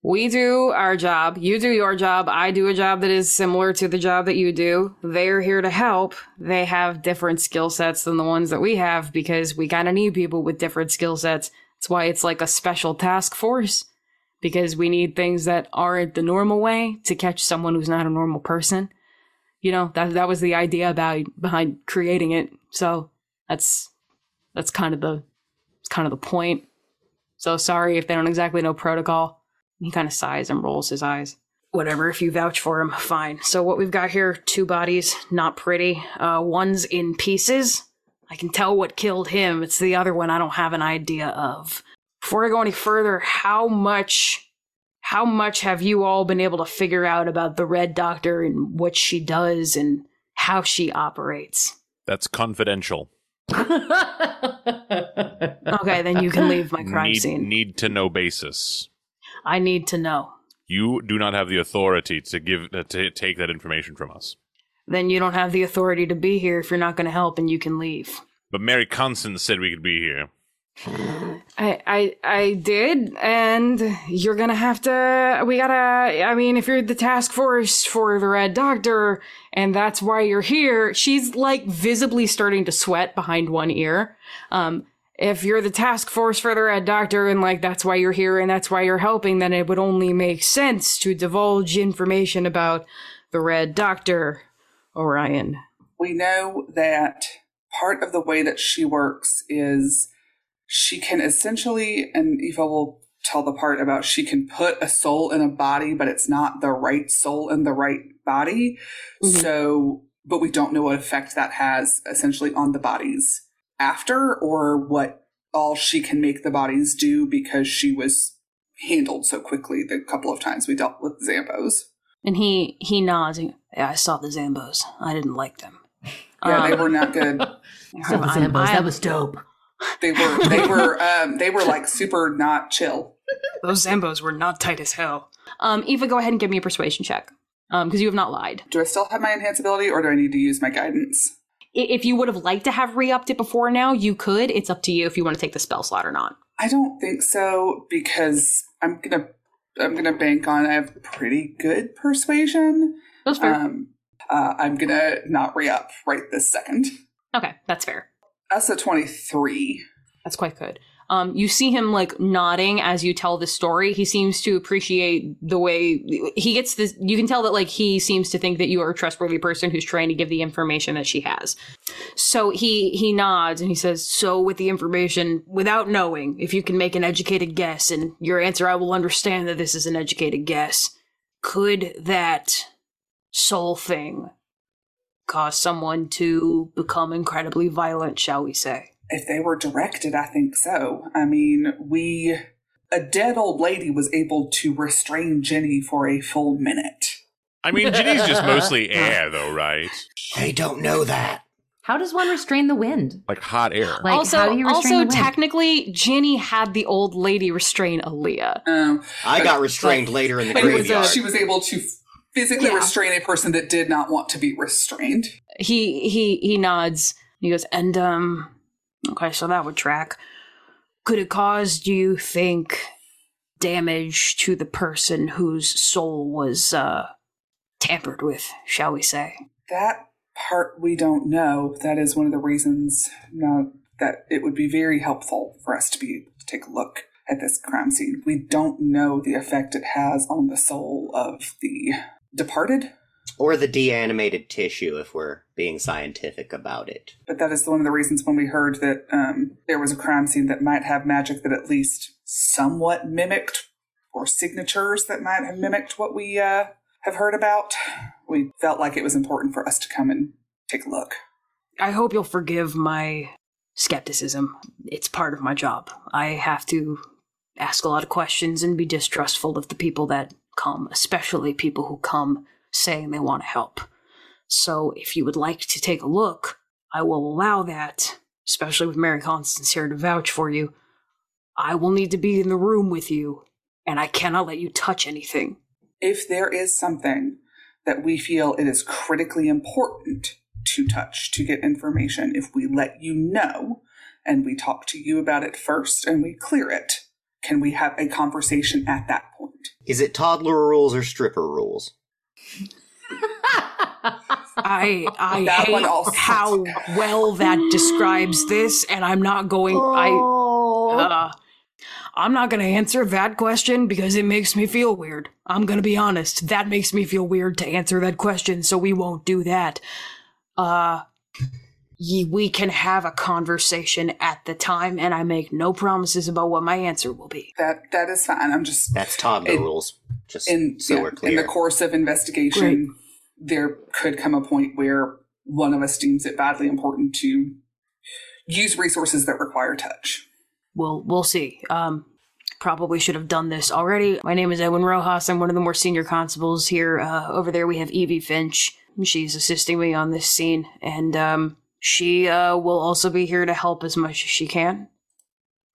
we do our job. You do your job. I do a job that is similar to the job that you do. They're here to help. They have different skill sets than the ones that we have because we kind of need people with different skill sets. That's why it's like a special task force because we need things that aren't the normal way to catch someone who's not a normal person you know that that was the idea about behind creating it so that's that's kind of the kind of the point so sorry if they don't exactly know protocol he kind of sighs and rolls his eyes whatever if you vouch for him fine so what we've got here two bodies not pretty uh one's in pieces i can tell what killed him it's the other one i don't have an idea of before i go any further how much how much have you all been able to figure out about the Red Doctor and what she does and how she operates? That's confidential. *laughs* Okay, then you can leave my crime need, scene. Need to know basis. I need to know. You do not have the authority to give uh, to take that information from us. Then you don't have the authority to be here if you're not going to help and you can leave. But Mary Constance said we could be here. I, I I did, and you're gonna have to. We gotta. I mean, if you're the task force for the Red Doctor, and that's why you're here, she's like visibly starting to sweat behind one ear. Um, if you're the task force for the Red Doctor, and like that's why you're here, and that's why you're helping, then it would only make sense to divulge information about the Red Doctor, Orion. We know that part of the way that she works is she can essentially, and Eva will tell the part about she can put a soul in a body, but it's not the right soul in the right body. Mhm. So, but we don't know what effect that has essentially on the bodies after or what all she can make the bodies do because she was handled so quickly the couple of times we dealt with Zambos. And he he nods. and, Yeah, I saw the Zambos. I didn't like them. Yeah, they Um, were not good. *laughs* So the Zambos, that I'm- was dope. They were they *laughs* were um they were like super not chill. Those Zambos were not tight as hell. Um, Eva, go ahead and give me a persuasion check. Um, because you have not lied. Do I still have my enhance ability or do I need to use my guidance? If you would have liked to have re-upped it before now, you could. It's up to you if you want to take the spell slot or not. I don't think so because I'm gonna I'm gonna bank on I have pretty good persuasion. That's fair. Um uh, I'm gonna not re up right this second. okay, that's fair. That's a twenty three. That's quite good. Um, you see him like nodding as you tell the story. He seems to appreciate the way he gets this. You can tell that like he seems to think that you are a trustworthy person who's trying to give the information that she has. So he he nods and he says, "So with the information, without knowing, if you can make an educated guess, and your answer, I will understand that this is an educated guess. Could that soul thing cause someone to become incredibly violent? Shall we say?" If they were directed, I think so. I mean, we. A dead old lady was able to restrain Ginny for a full minute. I mean, Ginny's just *laughs* mostly air, though, right? They don't know that. How does one restrain the wind? Like hot air. Like, also, how do you also technically, Jenny had the old lady restrain Aaliyah. Um, I got restrained later in the but it was, uh, graveyard. she was able to physically Yeah. restrain a person that did not want to be restrained. He he he nods. He goes, and um, okay, so that would track. Could it cause, do you think, damage to the person whose soul was uh tampered with? Shall we say? That part we don't know. That is one of the reasons no, that it would be very helpful for us to be able to take a look at this crime scene. We don't know the effect it has on the soul of the departed, or the deanimated tissue, if we're being scientific about it. but that is one of the reasons when we heard that um, there was a crime scene that might have magic that at least somewhat mimicked, or signatures that might have mimicked what we uh, have heard about. We felt like it was important for us to come and take a look. I hope you'll forgive my skepticism. It's part of my job. I have to ask a lot of questions and be distrustful of the people that come, especially people who come saying they want to help. So if you would like to take a look, I will allow that, especially with Mary Constance here to vouch for you. I will need to be in the room with you, and I cannot let you touch anything. if there is something that we feel it is critically important to touch to get information, if we let you know and we talk to you about it first and we clear it, can we have a conversation at that point? Is it toddler rules or stripper rules? I I That hate also- how well that describes this, and I'm not going. I uh, I'm not going to answer that question because it makes me feel weird. I'm going to be honest. That makes me feel weird to answer that question, so we won't do that. Uh, ye, we can have a conversation at the time, and I make no promises about what my answer will be. That that is fine. I'm just That's toddler It- rules. Just in so yeah, we're in the course of investigation, there could come a point where one of us deems it badly important to use resources that require touch. We'll we'll see. Um, probably should have done this already. My name is Edwin Rojas. I'm one of the more senior constables here. Uh, over there, we have Evie Finch. She's assisting me on this scene, and um, she uh, will also be here to help as much as she can.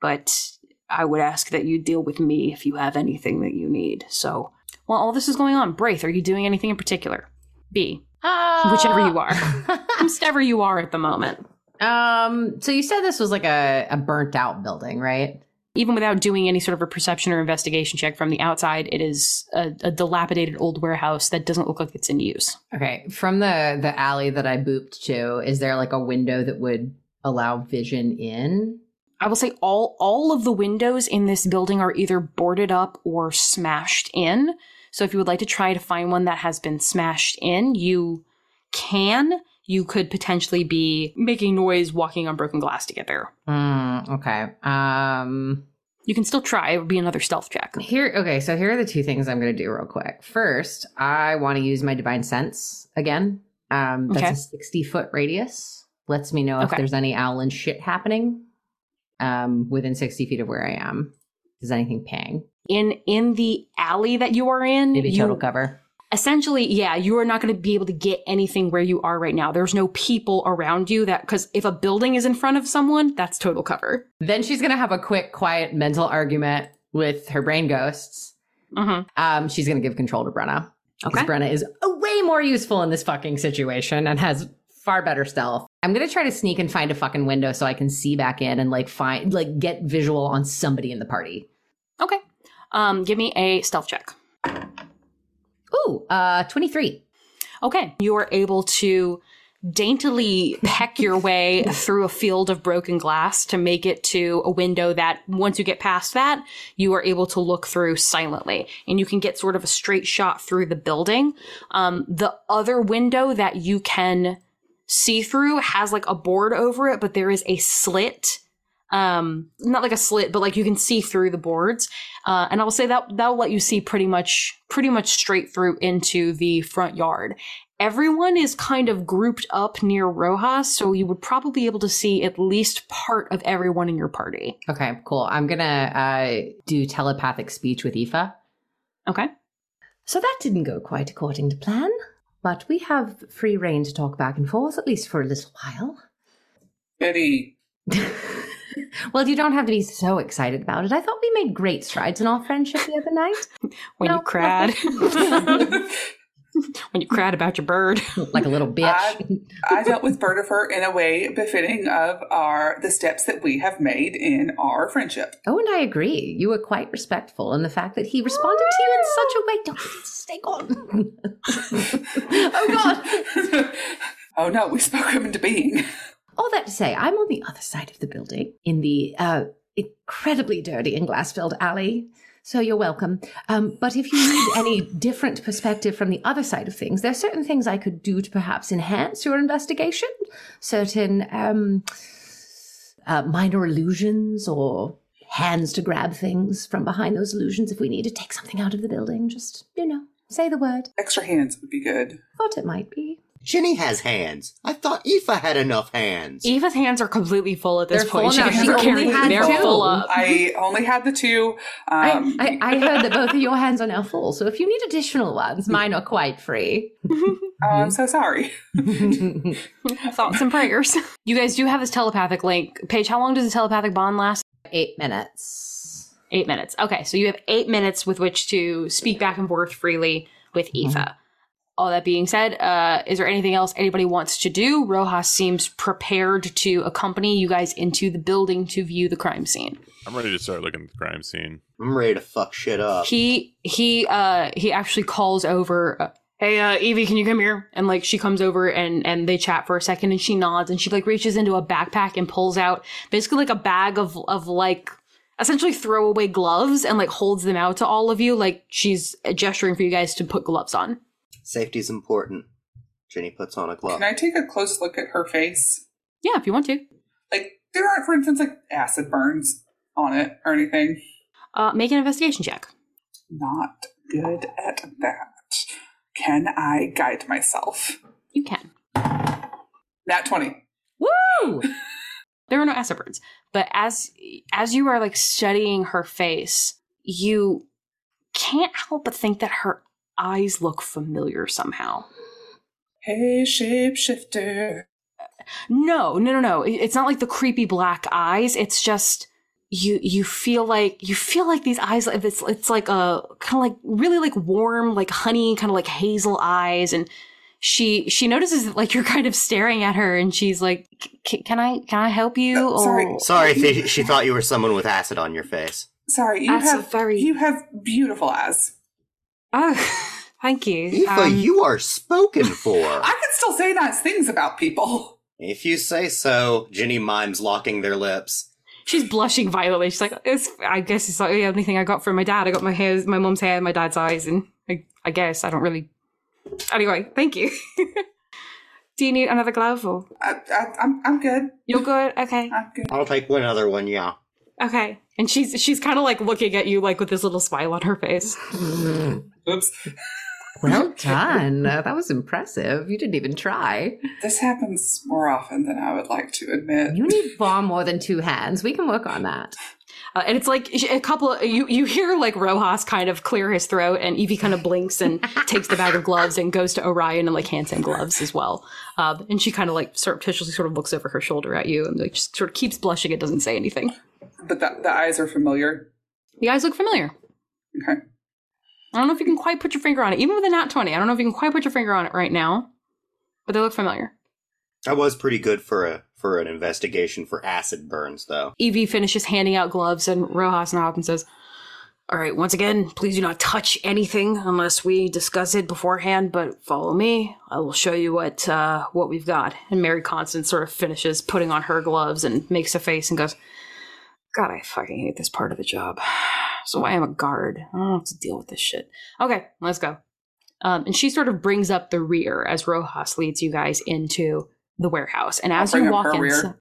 But I would ask that you deal with me if you have anything that you need. So, while all this is going on, Braith, are you doing anything in particular? B, Uh, whichever you are, *laughs* whichever you are at the moment. um. So you said this was like a, a burnt out building, right? even without doing any sort of a perception or investigation check from the outside, it is a, a dilapidated old warehouse that doesn't look like it's in use. Okay. From the the alley that I booped to, is there like a window that would allow vision in? I will say all all of the windows in this building are either boarded up or smashed in. So if you would like to try to find one that has been smashed in, you can. You could potentially be making noise walking on broken glass to get there. Mm, okay. Um. You can still try. It would be another stealth check. Here, okay, so here are the two things I'm going to do real quick. First, I want to use my divine sense again. Um, that's Okay. a 60 foot radius. Lets me know if there's any owl and shit happening um, within 60 feet of where I am. Does anything ping? In in the alley that you are in, Maybe you, total cover. essentially, yeah, you are not going to be able to get anything where you are right now. There's no people around you that, because if a building is in front of someone, that's total cover. Then she's going to have a quick, quiet mental argument with her brain ghosts. Mm-hmm. Um, she's going to give control to Brenna. Because Okay. Brenna is way more useful in this fucking situation and has far better stealth. I'm gonna try to sneak and find a fucking window so I can see back in and like find like get visual on somebody in the party. Okay. Um, give me a stealth check. Ooh, uh 23. Okay. You are able to daintily peck your way *laughs* through a field of broken glass to make it to a window that once you get past that, you are able to look through silently and you can get sort of a straight shot through the building. Um, the other window that you can see through has like a board over it, but there is a slit. Um, not like a slit, but like you can see through the boards. Uh, and I will say that that will let you see pretty much, pretty much straight through into the front yard everyone is kind of grouped up near Rojas, so you would probably be able to see at least part of everyone in your party. Okay, cool. I'm gonna uh, do telepathic speech with Aoife. Okay. So that didn't go quite according to plan, but we have free reign to talk back and forth, at least for a little while. Eddie. *laughs* well, you don't have to be so excited about it. I thought we made great strides in our friendship the other night. *laughs* When No. you cried. *laughs* *laughs* when you cried about your bird. *laughs* like a little bitch. I, I dealt with Bertifer in a way befitting of our the steps that we have made in our friendship. oh, and I agree. You were quite respectful in the fact that he responded to you in such a way. Don't stay on. *laughs* oh, God. oh no, we spoke him into being. All that to say, I'm on the other side of the building in the uh, incredibly dirty and glass filled alley. So you're welcome. Um, but if you need any different perspective from the other side of things, there are certain things I could do to perhaps enhance your investigation. Certain um, uh, minor illusions or hands to grab things from behind those illusions if we need to take something out of the building. Just, you know, say the word. Extra hands would be good. Thought it might be. Ginny has hands. I thought Aoife had enough hands. Eva's hands are completely full at this They're point. full now. can She only carry- had they're two. full up. I only had the two. Um, I, I, I heard that both of your hands are now full, so if you need additional ones, *laughs* mine are quite free. oh, *laughs* I'm so sorry. *laughs* Thoughts and prayers. You guys do have this telepathic link. Paige, how long does the telepathic bond last? Eight minutes. Eight minutes. Okay, so you have eight minutes with which to speak back and forth freely with Eva. All that being said, uh, is there anything else anybody wants to do? Rojas seems prepared to accompany you guys into the building to view the crime scene. I'm ready to start looking at the crime scene. I'm ready to fuck shit up. He he uh he actually calls over. Uh, Hey, uh, Evie, can you come here? And like, she comes over and, and they chat for a second and she nods and she like reaches into a backpack and pulls out basically like a bag of, of like, essentially throwaway gloves and like holds them out to all of you. Like she's gesturing for you guys to put gloves on. Safety's important. Ginny puts on a glove. Can I take a close look at her face? Yeah, if you want to. Like there aren't, for instance, like acid burns on it or anything. Uh, make an investigation check. Not good at that. Can I guide myself? You can. Nat twenty. Woo! *laughs* There are no acid burns, but as as you are like studying her face, you can't help but think that her eyes look familiar somehow. Hey, shapeshifter. No, no, no, no. It's not like the creepy black eyes. It's just you. You feel like you feel like these eyes. It's it's like a kind of like really like warm, like honey, kind of like hazel eyes, and she she notices that like you're kind of staring at her, and she's like, "Can I can I help you?" Uh, sorry. Or- Sorry, th- she thought you were someone with acid on your face. Sorry, you That's have very- you have beautiful eyes. Oh, *laughs* thank you. Aoife, Um, you are spoken for. *laughs* I can still say nice things about people. if you say so, Ginny mimes locking their lips. She's blushing violently. She's like, it's, I guess it's like the only thing I got from my dad. I got my hair, my mom's hair, my dad's eyes, and I, I guess I don't really. Anyway, thank you. *laughs* Do you need another glove or I, I, I'm I'm good. you're good? Okay, I'm good. I'll take one other one, yeah. okay. And she's she's kind of like looking at you like with this little smile on her face. *laughs* Oops. Well done. Uh, that was impressive. You didn't even try. This happens more often than I would like to admit. You need far more than two hands. We can work on that. Uh, and it's like a couple of you you hear like Rojas kind of clear his throat, and Evie kind of blinks and *laughs* takes the bag of gloves and goes to Orion and like hands him gloves as well. Um, and she kind of like surreptitiously sort of looks over her shoulder at you and like just sort of keeps blushing and doesn't say anything. But the, the eyes are familiar. The eyes look familiar. Okay. I don't know if you can quite put your finger on it, even with a nat twenty. I don't know if you can quite put your finger on it right now, but they look familiar. That was pretty good for a for an investigation for acid burns, though. Evie finishes handing out gloves, and Rojas nods and says, All right, once again, please do not touch anything unless we discuss it beforehand, but follow me. I will show you what uh, what we've got. And Mary Constance sort of finishes putting on her gloves and makes a face and goes, God, I fucking hate this part of the job. *sighs* So I am a guard. I don't have to deal with this shit. Okay, let's go. Um, and she sort of brings up the rear as Rojas leads you guys into the warehouse. And as you walk in.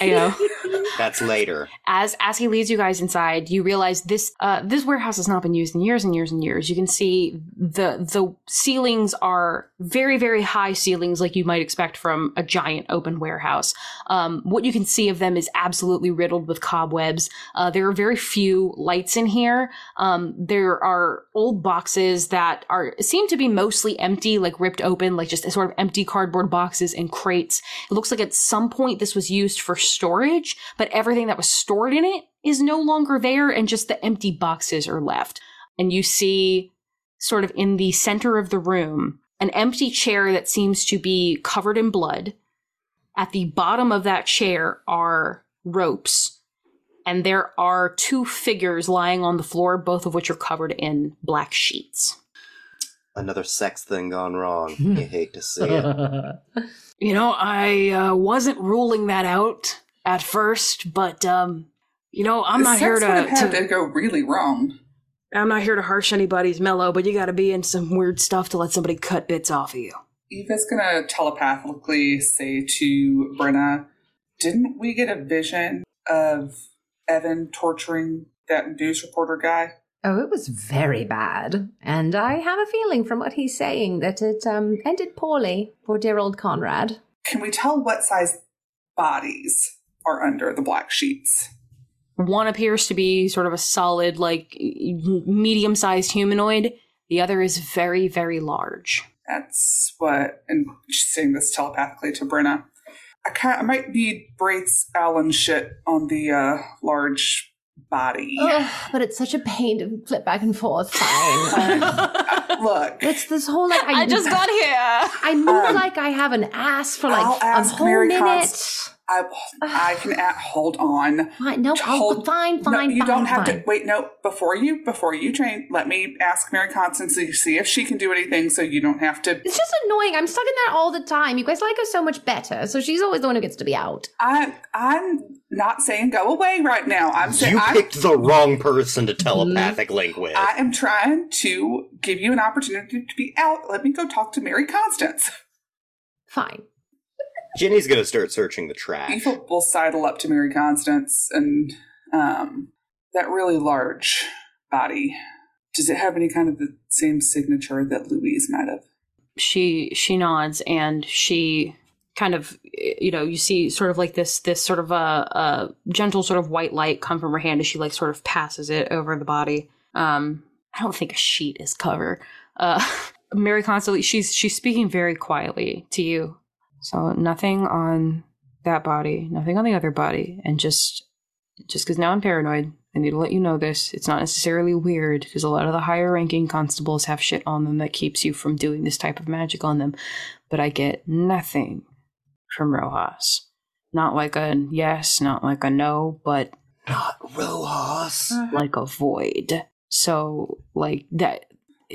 I know *laughs* That's later. as as he leads you guys inside, you realize this uh, this warehouse has not been used in years and years and years. You can see the the ceilings are very very high ceilings, like you might expect from a giant open warehouse. Um, what you can see of them is absolutely riddled with cobwebs. Uh, there are very few lights in here. Um, there are old boxes that are seem to be mostly empty, like ripped open, like just sort of empty cardboard boxes and crates. It looks like at some point this was used for storage, but everything that was stored in it is no longer there and just the empty boxes are left. And you see sort of in the center of the room an empty chair that seems to be covered in blood. At the bottom of that chair are ropes, and there are two figures lying on the floor, both of which are covered in black sheets. Another sex thing gone wrong. you hate to see it. *laughs* You know, I uh, wasn't ruling that out at first, but um, you know, I'm The not here sex would have to, to to go really wrong. I'm not here to harsh anybody's mellow, but you got to be in some weird stuff to let somebody cut bits off of you. Eva's gonna telepathically say to Brenna, "Didn't we get a vision of Evan torturing that news reporter guy?" Oh, it was very bad. And I have a feeling from what he's saying that it um, ended poorly for dear old Conrad. Can we tell what size bodies are under the black sheets? One appears to be sort of a solid, like medium sized humanoid. The other is very, very large. That's what, and she's saying this telepathically to Brenna. I, kind I might need Braith's Allen shit on the uh, large body. Ugh, but it's such a pain to flip back and forth. Fine. *laughs* Look, it's this whole like I, just got here. I move Um, like I have an ass for like I'll a whole Mary minute. Const- I, I can *sighs* at, hold on. Fine, no, I'll, Hold- fine, fine, no, you fine, don't have fine. to wait. No, before you before you train, let me ask Mary Constance to see if she can do anything, so you don't have to. It's just annoying. I'm stuck in that all the time. You guys like her so much better, so she's always the one who gets to be out. I I'm not saying go away right now. I'm saying You I'm, picked the wrong person to telepathic link with. I am trying to give you an opportunity to be out. Let me go talk to Mary Constance. Fine. Ginny's gonna start searching the trash. Eva will sidle up to Mary Constance and um, that really large body. Does it have any kind of the same signature that Louise might have? she she nods and she kind of you know you see sort of like this this sort of a, a gentle sort of white light come from her hand as she like sort of passes it over the body um i don't think a sheet is cover uh *laughs* mary constance she's she's speaking very quietly to you so nothing on that body nothing on the other body and just just because now i'm paranoid i need to let you know this it's not necessarily weird because a lot of the higher ranking constables have shit on them that keeps you from doing this type of magic on them but i get nothing from rojas. Not like a yes not like a no but Not Rojas. Uh-huh. like a void. So like that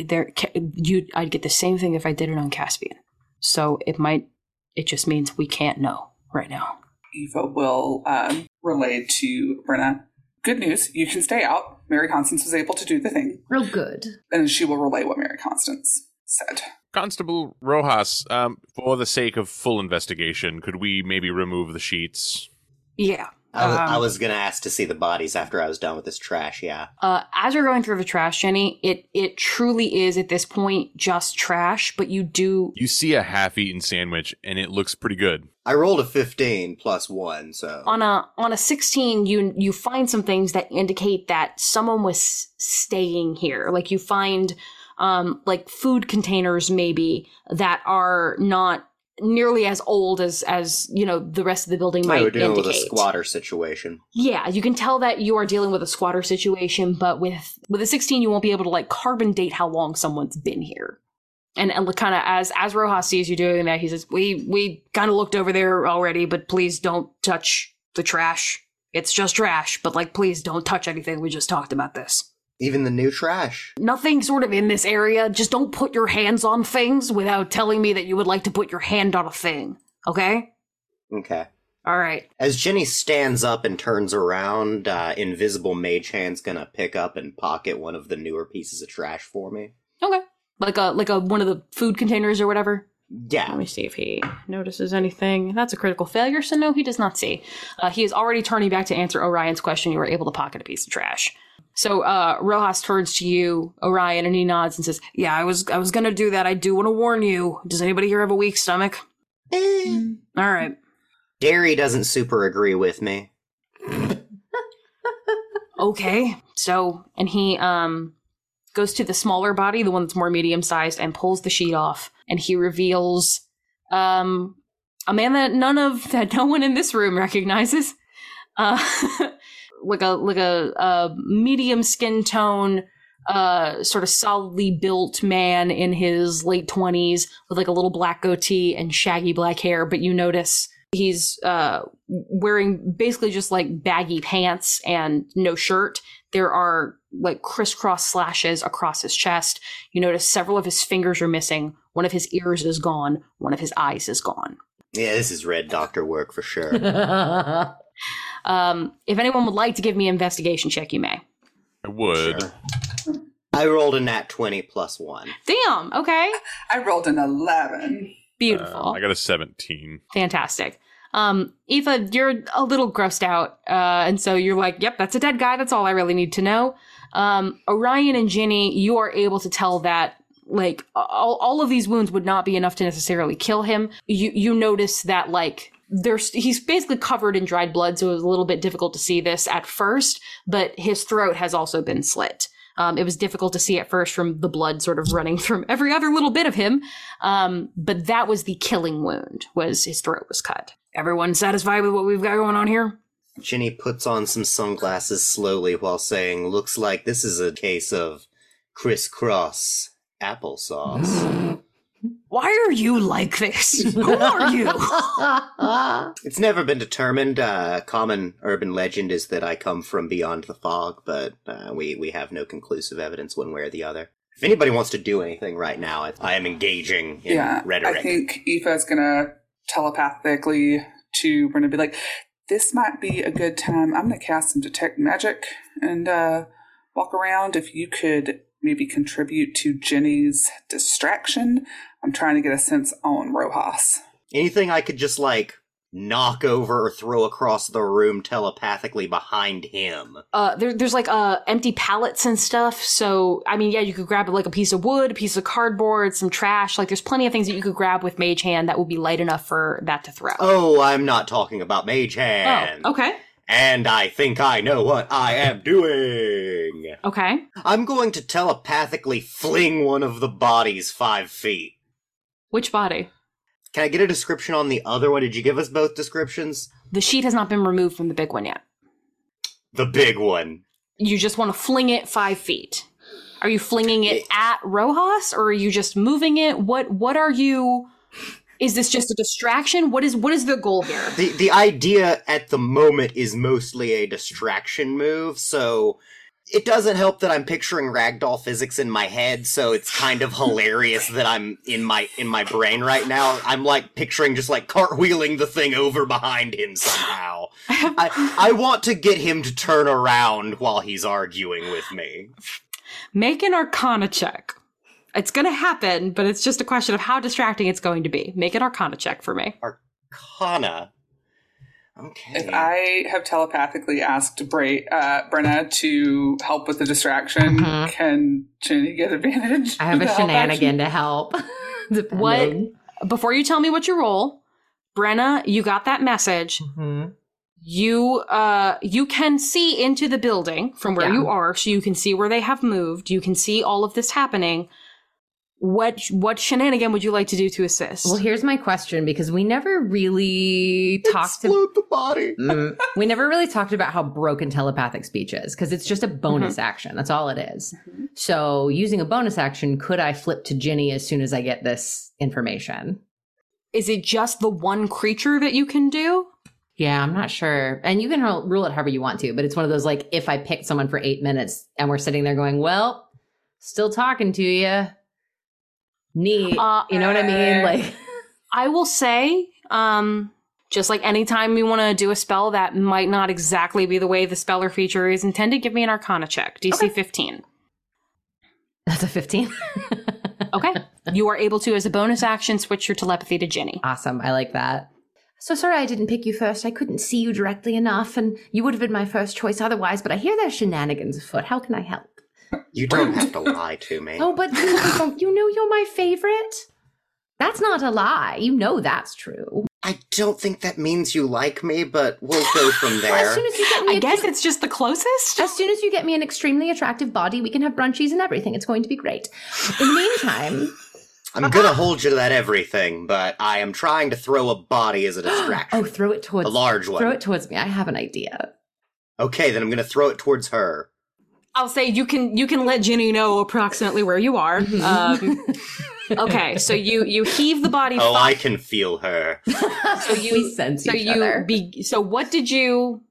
there ca- you i'd get the same thing if i did it on caspian. So it might it just means we can't know right now Eva will um, relay to Brenna. Good news, you can stay out. Mary Constance was able to do the thing, Real good. and she will relay what Mary Constance said. Constable Rojas, um, for the sake of full investigation, could we maybe remove the sheets? yeah I was, I Um, was gonna ask to see the bodies after I was done with this trash. Yeah. Uh, as you're going through the trash, Ginny, it it truly is at this point just trash. But you do You see a half-eaten sandwich, and it looks pretty good. I rolled a fifteen plus one, so on a on a 16, you you find some things that indicate that someone was staying here. Like you find um like food containers maybe that are not nearly as old as as you know the rest of the building might we're dealing indicate. with a squatter situation. Yeah, you can tell that you are dealing with a squatter situation, but with with a 16 you won't be able to like carbon date how long someone's been here. And and kind of as as Rojas sees you doing that, he says, "We we kind of looked over there already, but please don't touch the trash It's just trash, but like, please don't touch anything. We just talked about this. Even the new trash. Nothing sort of in this area. Just don't put your hands on things without telling me that you would like to put your hand on a thing. Okay? Okay. All right. As Ginny stands up and turns around, uh, Invisible Mage Hand's gonna pick up and pocket one of the newer pieces of trash for me. Okay. Like a like a one of the food containers or whatever. Yeah. Let me see if he notices anything. That's a critical failure, so no, he does not see. Uh, he is already turning back to answer Orion's question. You were able to pocket a piece of trash. So uh, Rojas turns to you, Orion, and he nods and says, "Yeah, I was I was gonna do that. I do want to warn you. Does anybody here have a weak stomach? Eh. All right. Dairy doesn't super agree with me. *laughs* Okay. So, and he um goes to the smaller body, the one that's more medium sized, and pulls the sheet off, and he reveals um a man that none of that no one in this room recognizes. Uh, *laughs* like a like a, a medium skin tone, uh, sort of solidly built man in his late twenties with like a little black goatee and shaggy black hair. But you notice he's uh wearing basically just like baggy pants and no shirt. There are like crisscross slashes across his chest. You notice several of his fingers are missing. One of his ears is gone. One of his eyes is gone. Yeah, this is red doctor work for sure. *laughs* Um, if anyone would like to give me an investigation check, you may. I would. Sure. I rolled a nat 20 plus 1. Damn. Okay. I rolled an 11. Beautiful. Uh, I got a 17. Fantastic. Um, Eva, you're a little grossed out, uh, and so you're like, "Yep, that's a dead guy. That's all I really need to know." Um, Orion and Ginny, you are able to tell that like all, all of these wounds would not be enough to necessarily kill him. You you notice that like there's he's basically covered in dried blood, so it was a little bit difficult to see this at first. But his throat has also been slit. Um, it was difficult to see at first from the blood sort of running from every other little bit of him. Um, but that was the killing wound, was his throat was cut. Everyone satisfied with what we've got going on here? Ginny puts on some sunglasses slowly while saying, Looks like this is a case of crisscross applesauce. *laughs* Why are you like this? Who are you? *laughs* it's never been determined. Uh, common urban legend is that I come from beyond the fog, but uh, we, we have no conclusive evidence one way or the other. If anybody wants to do anything right now, I, I am engaging in yeah, rhetoric. I think Aoife's gonna telepathically to Brenna be like, "This might be a good time. I'm gonna cast some detect magic and uh, walk around. If you could maybe contribute to Ginny's distraction, I'm trying to get a sense on Rojas." Anything I could just like knock over or throw across the room telepathically behind him. Uh, there, there's like uh, empty pallets and stuff. So, I mean, yeah, you could grab like a piece of wood, a piece of cardboard, some trash. Like, there's plenty of things that you could grab with Mage Hand that would be light enough for that to throw. Oh, I'm not talking about Mage Hand. Oh, okay. And I think I know what I am doing. Okay. I'm going to telepathically fling one of the bodies five feet. Which body? Can I get a description on the other one? Did you give us both descriptions? The sheet has not been removed from the big one yet. The big one. You just want to fling it five feet. Are you flinging it at Rojas, or are you just moving it? What What are you? Is this just a distraction? What is What is the goal here? The the idea at the moment is mostly a distraction move, so it doesn't help that I'm picturing ragdoll physics in my head, so it's kind of hilarious that I'm in my in my brain right now. I'm like picturing just like cartwheeling the thing over behind him somehow. I I want to get him to turn around while he's arguing with me. Make an Arcana check. It's going to happen, but it's just a question of how distracting it's going to be. Make an Arcana check for me. Kana. Okay. If I have telepathically asked Bra- uh, Brenna to help with the distraction, Mhm. can Ginny get advantage? I have a with the shenanigan to help. *laughs* What? Before you tell me what you roll, Brenna, you got that message. Mhm. You uh you can see into the building from where Yeah. you are, so you can see where they have moved. You can see all of this happening. What what shenanigan would you like to do to assist? Well, here's my question because we never really talked to, the body. Mm, we never really talked about how broken telepathic speech is because it's just a bonus action. That's all it is. So, using a bonus action, could I flip to Ginny as soon as I get this information? Is it just the one creature that you can do? Yeah, I'm not sure. And you can rule it however you want to, but it's one of those like if I pick someone for eight minutes and we're sitting there going, well, still talking to you. Neat. Uh, you know what I mean? Like, *laughs* I will say, um, just like anytime you want to do a spell that might not exactly be the way the speller feature is intended, give me an Arcana check, DC 15. that's a 15. *laughs* Okay. you are able to, as a bonus action, switch your telepathy to Ginny. awesome. I like that. So sorry I didn't pick you first. I couldn't see you directly enough, and you would have been my first choice otherwise, but I hear there's shenanigans afoot. How can I help? You don't have to lie to me. Oh, but you know, *laughs* you know you're my favorite? That's not a lie. You know that's true. I don't think that means you like me, but we'll go from there. As there. soon as you get me I a guess it's just the closest. As soon as you get me an extremely attractive body, we can have brunchies and everything. It's going to be great. In the meantime, *laughs* I'm gonna hold you to that everything, but I am trying to throw a body as a *gasps* oh, distraction. oh, throw it towards a large one. Throw it towards me. I have an idea. Okay, then I'm gonna throw it towards her. I'll say you can you can let Ginny know approximately where you are. Um, *laughs* okay, so you you heave the body. Oh, I can feel her. *laughs* so you we sense so each you other. be so what did you?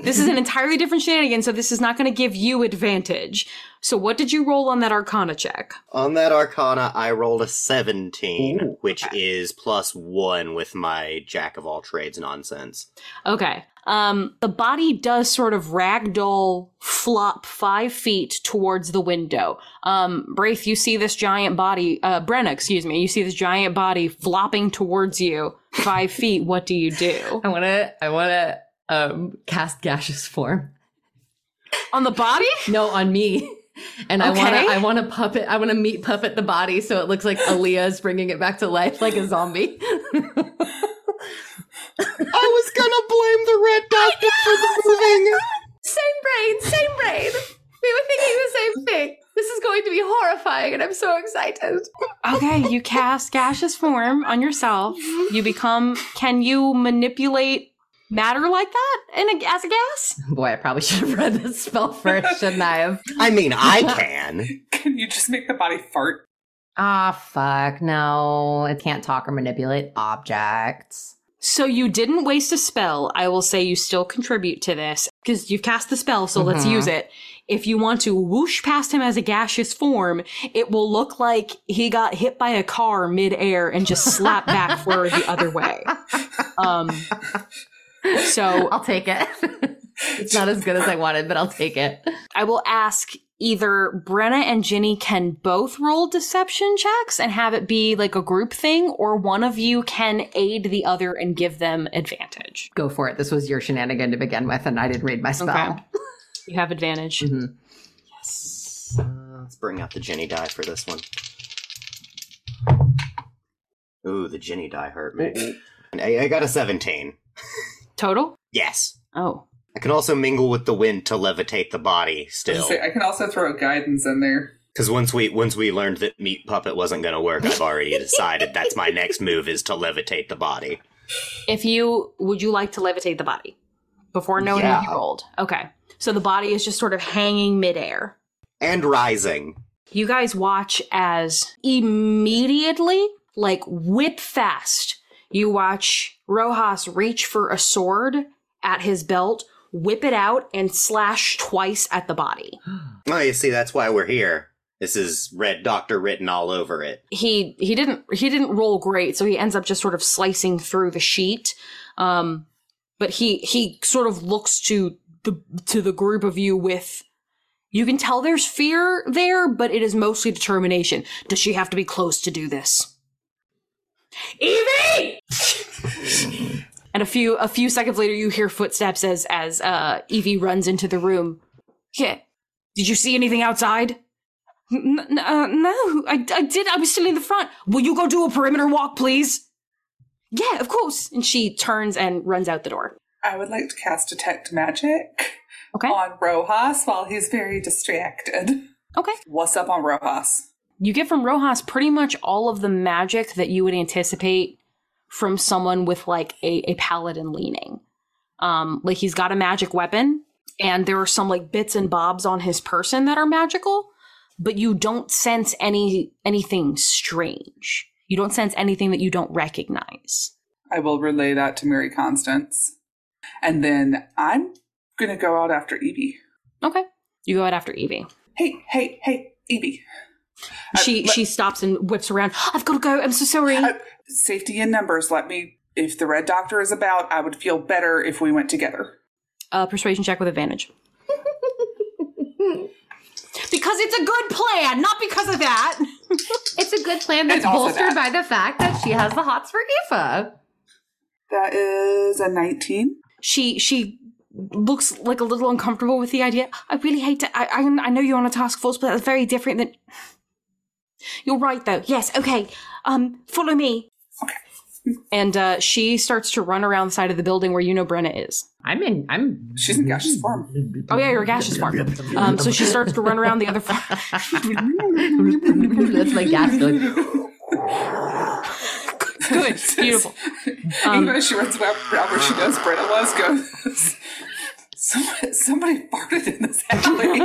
This is an *laughs* entirely different shenanigan, so this is not going to give you advantage. So what did you roll on that Arcana check? On that arcana, I rolled a 17, Ooh, which okay. is plus one with my jack of all trades nonsense. Okay. Um, the body does sort of ragdoll flop five feet towards the window. Um, Braith, you see this giant body, uh, Brenna, excuse me, you see this giant body flopping towards you five *laughs* feet. What do you do? I want to. I want to um, cast gaseous form. On the body? No, on me. And I want to. I want to puppet. I want to meat puppet the body so it looks like Aaliyah is bringing it back to life like a zombie. *laughs* I was gonna blame the red doctor for the moving. same brain. Same brain. We were thinking the same thing. This is going to be horrifying, and I'm so excited. Okay, you cast gaseous form on yourself. You become, can you manipulate matter like that in a, as a gas? Boy, I probably should have read this spell first, shouldn't I have? *laughs* I mean, I *laughs* can. Can you just make the body fart? Ah, fuck. No, it can't talk or manipulate objects. So you didn't waste a spell. I will say you still contribute to this because you've cast the spell, so let's Mhm. use it. If you want to whoosh past him as a gaseous form, it will look like he got hit by a car midair and just slapped *laughs* back forward the other way. Um, so I'll take it. *laughs* it's not as good as I wanted, but I'll take it. I will ask either Brenna and Ginny can both roll deception checks and have it be like a group thing, or one of you can aid the other and give them advantage. Go for it. This was your shenanigan to begin with, and I didn't read my spell. Okay. You have advantage. Mhm. Uh, let's bring out the Ginny die for this one. Ooh, the Ginny die hurt me. I, I got a 17. Total? Yes. Oh. I can also mingle with the wind to levitate the body I still. say- I can also throw guidance in there. Because once we once we learned that meat puppet wasn't going to work, I've already *laughs* decided that's my next move is to levitate the body. If you would you like to levitate the body before knowing Yeah. what you rolled? Okay. So the body is just sort of hanging midair. And rising. You guys watch as immediately, like whip fast, you watch Rojas reach for a sword at his belt, whip it out, and slash twice at the body. *gasps* Oh, you see, that's why we're here. This is Red Doctor written all over it. He he didn't he didn't roll great, so he ends up just sort of slicing through the sheet. Um, but he he sort of looks to the to the group of you with. You can tell there's fear there, but it is mostly determination. Does she have to be close to do this? Evie! *laughs* and a few a few seconds later, you hear footsteps as as uh, Evie runs into the room. Yeah, did you see anything outside? N- n- uh, no, I, I did. I was still in the front. Will you go do a perimeter walk, please? Yeah, of course. And she turns and runs out the door. I would like to cast Detect Magic Okay. on Rojas while he's very distracted. Okay. What's up on Rojas? You get from Rojas pretty much all of the magic that you would anticipate from someone with like a, a paladin leaning. Um, like he's got a magic weapon, and there are some like bits and bobs on his person that are magical, but you don't sense any anything strange. You don't sense anything that you don't recognize. I will relay that to Mary Constance. And then I'm going to go out after Evie. Okay. You go out after Evie. Hey, hey, hey, Evie. Uh, She let- she stops and whips around. I've got to go. I'm so sorry. Uh, safety in numbers. Let me. If the red doctor is about, I would feel better if we went together. Uh, persuasion check with advantage. *laughs* because it's a good plan, not because of that. *laughs* It's a good plan that's bolstered that. by the fact that she has the hots for Aoife. That is a 19. She she looks like a little uncomfortable with the idea. I really hate to. I I, I know you're on a task force, but that's very different than. You're right, though. Yes. Okay. Um, follow me. Okay. And uh, she starts to run around the side of the building where you know Brenna is. I'm in. I'm. She's in gaseous form. Oh yeah, you're a gaseous farm. Um, so she starts to run around the other farm. That's my gas going. Good, beautiful. Um, Even as she runs around where she knows Brenna was, goes, somebody, somebody farted in this alley. *laughs*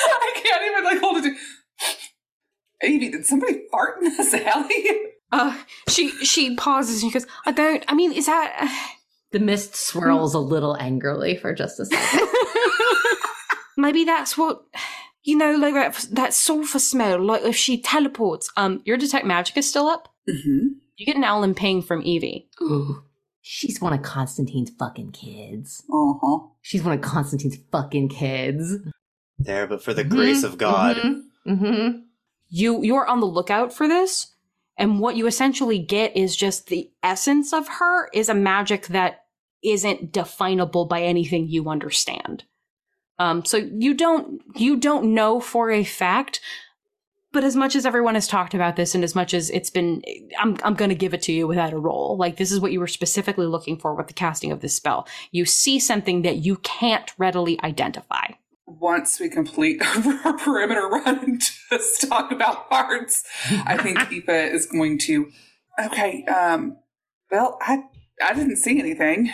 I can't even like hold it. Amy, did somebody fart in this alley? Uh, she she pauses and she goes, "I don't. I mean, is that?" *sighs* The mist swirls a little angrily for just a second. *laughs* *laughs* maybe that's what you know like that, that sulfur smell like if she teleports um your detect magic is still up Mm-hmm. you get an Alan ping from evie Ooh. She's one of Constantine's fucking kids. Uh huh. She's one of Constantine's fucking kids. There, but for the grace of God. Mm-hmm. Mm-hmm. you you're on the lookout for this and what you essentially get is just the essence of her is a magic that isn't definable by anything you understand. Um so you don't you don't know for a fact but as much as everyone has talked about this and as much as it's been i'm i'm going to give it to you without a roll like this is what you were specifically looking for with the casting of this spell. You see something that you can't readily identify Once we complete *laughs* our perimeter run and just talk about parts, I think *laughs* Aoife is going to. Okay. Um. Well, I I didn't see anything.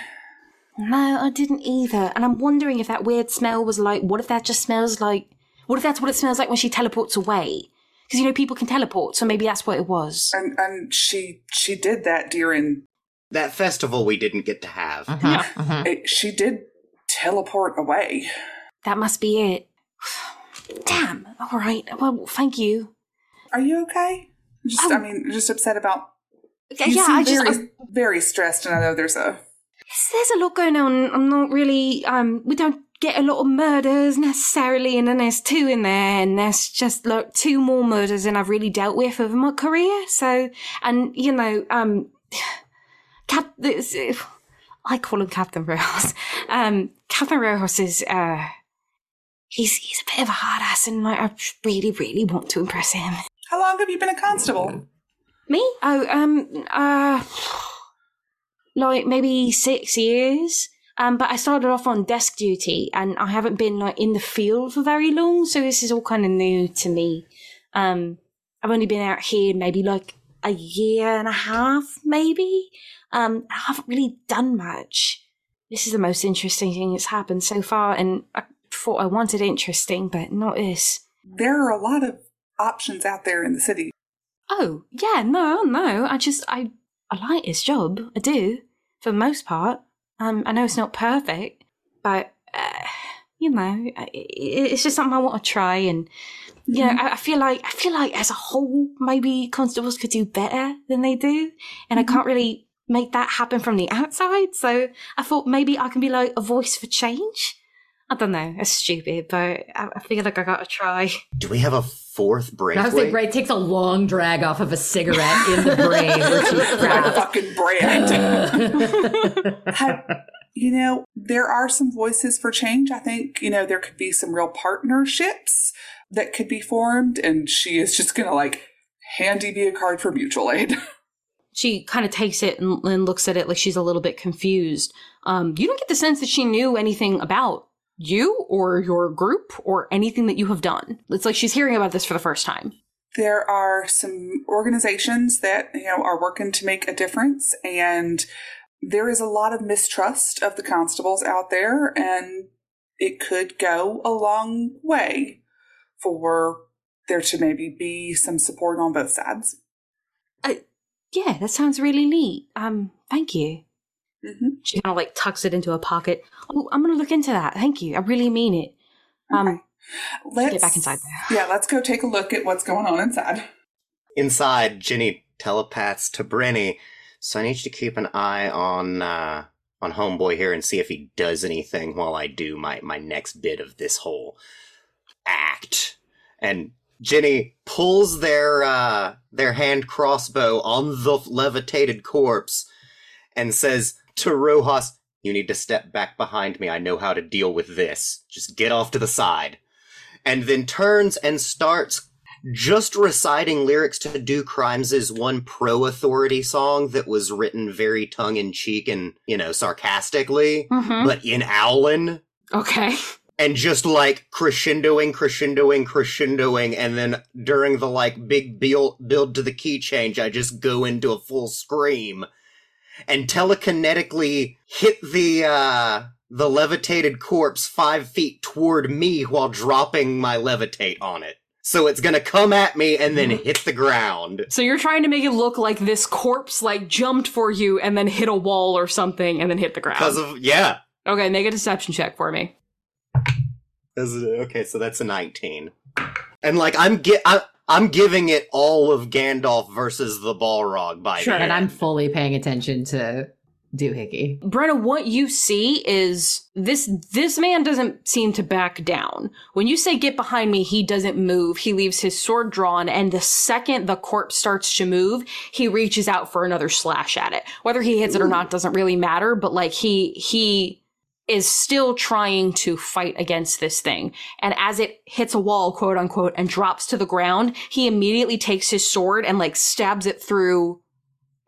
No, I didn't either. And I'm wondering if that weird smell was like, what if that just smells like, what if that's what it smells like when she teleports away? Because, you know, people can teleport, so maybe that's what it was. And and she she did that during. That festival we didn't get to have. Uh-huh. Uh-huh. It, she did teleport away. That must be it. *sighs* Damn. All right. Well, thank you. Are you okay? Just I mean, just upset about. Yeah, You yeah seem I just, very I- very stressed, and I know there's a. there's a lot going on. I'm not really, um, we don't get a lot of murders necessarily, and then there's two in there, and there's just like two more murders than I've really dealt with over my career. So, and you know, um, *sighs* Cap, this, *sighs* I call him Captain Rojas. *laughs* Um, Captain Rojas is, uh, he's he's a bit of a hard ass, and like, I really, really want to impress him. How long have you been a constable? Me? Oh, um, uh, like maybe six years. Um, but I started off on desk duty and I haven't been like in the field for very long. So this is all kind of new to me. Um, I've only been out here maybe like a year and a half, maybe. Um, I haven't really done much. This is the most interesting thing that's happened so far. And I thought I wanted interesting, but not this. There are a lot of options out there in the city. Oh, yeah, no, no. I just, I, I like his job. I do, for the most part. Um, I know it's not perfect, but, uh, you know, it, it's just something I want to try. And, you know, I, I feel like, I feel like as a whole, maybe constables could do better than they do. And I can't really make that happen from the outside. So I thought maybe I can be like a voice for change. I don't know. It's stupid, but I, I feel like I gotta try. Do we have a fourth break? I was like, Ray takes a long drag off of a cigarette in the brain where she's My fucking brand. *laughs* Have- you know, there are some voices for change. I think, you know, there could be some real partnerships that could be formed, and she is just gonna like hand Evie a card for mutual aid. *laughs* she kind of takes it and, and looks at it like she's a little bit confused. Um, you don't get the sense that she knew anything about you or your group or anything that you have done. It's like she's hearing about this for the first time. there are some organizations that you know are working to make a difference and there is a lot of mistrust of the constables out there and it could go a long way for there to maybe be some support on both sides Yeah, that sounds really neat. Um, thank you. Hmm She kind of like tucks it into a pocket. Oh, I'm gonna look into that. Thank you. I really mean it. Um, Let's get back inside there. Yeah, let's go take a look at what's going on inside. Inside, Ginny telepaths to Brenny, so I need you to keep an eye on uh, on Homeboy here and see if he does anything while I do my my next bit of this whole act. And Ginny pulls their uh, their hand crossbow on the levitated corpse and says to Rojas, "You need to step back behind me. I know how to deal with this. Just get off to the side." And then turns and starts just reciting lyrics to Do Crimes' one pro authority song that was written very tongue in cheek and, you know, sarcastically, Mhm. but in Owlin. Okay. And just like crescendoing, crescendoing, crescendoing, and then during the like big build, build to the key change, I just go into a full scream and telekinetically hit the, uh, the levitated corpse five feet toward me while dropping my levitate on it. So it's gonna come at me and then hit the ground. So you're trying to make it look like this corpse like jumped for you and then hit a wall or something and then hit the ground. Because of, yeah. okay, make a deception check for me. Is- okay, so that's a 19. And like, I'm gi- I, I'm giving it all of Gandalf versus the Balrog by Sure. the And. I'm fully paying attention to Doohickey. Brenna, what you see is this this man doesn't seem to back down. When you say get behind me, he doesn't move. He leaves his sword drawn, and the second the corpse starts to move, he reaches out for another slash at it. Whether he hits it or not doesn't really matter, but like he he is still trying to fight against this thing. And as it hits a wall, quote unquote, and drops to the ground, he immediately takes his sword and like stabs it through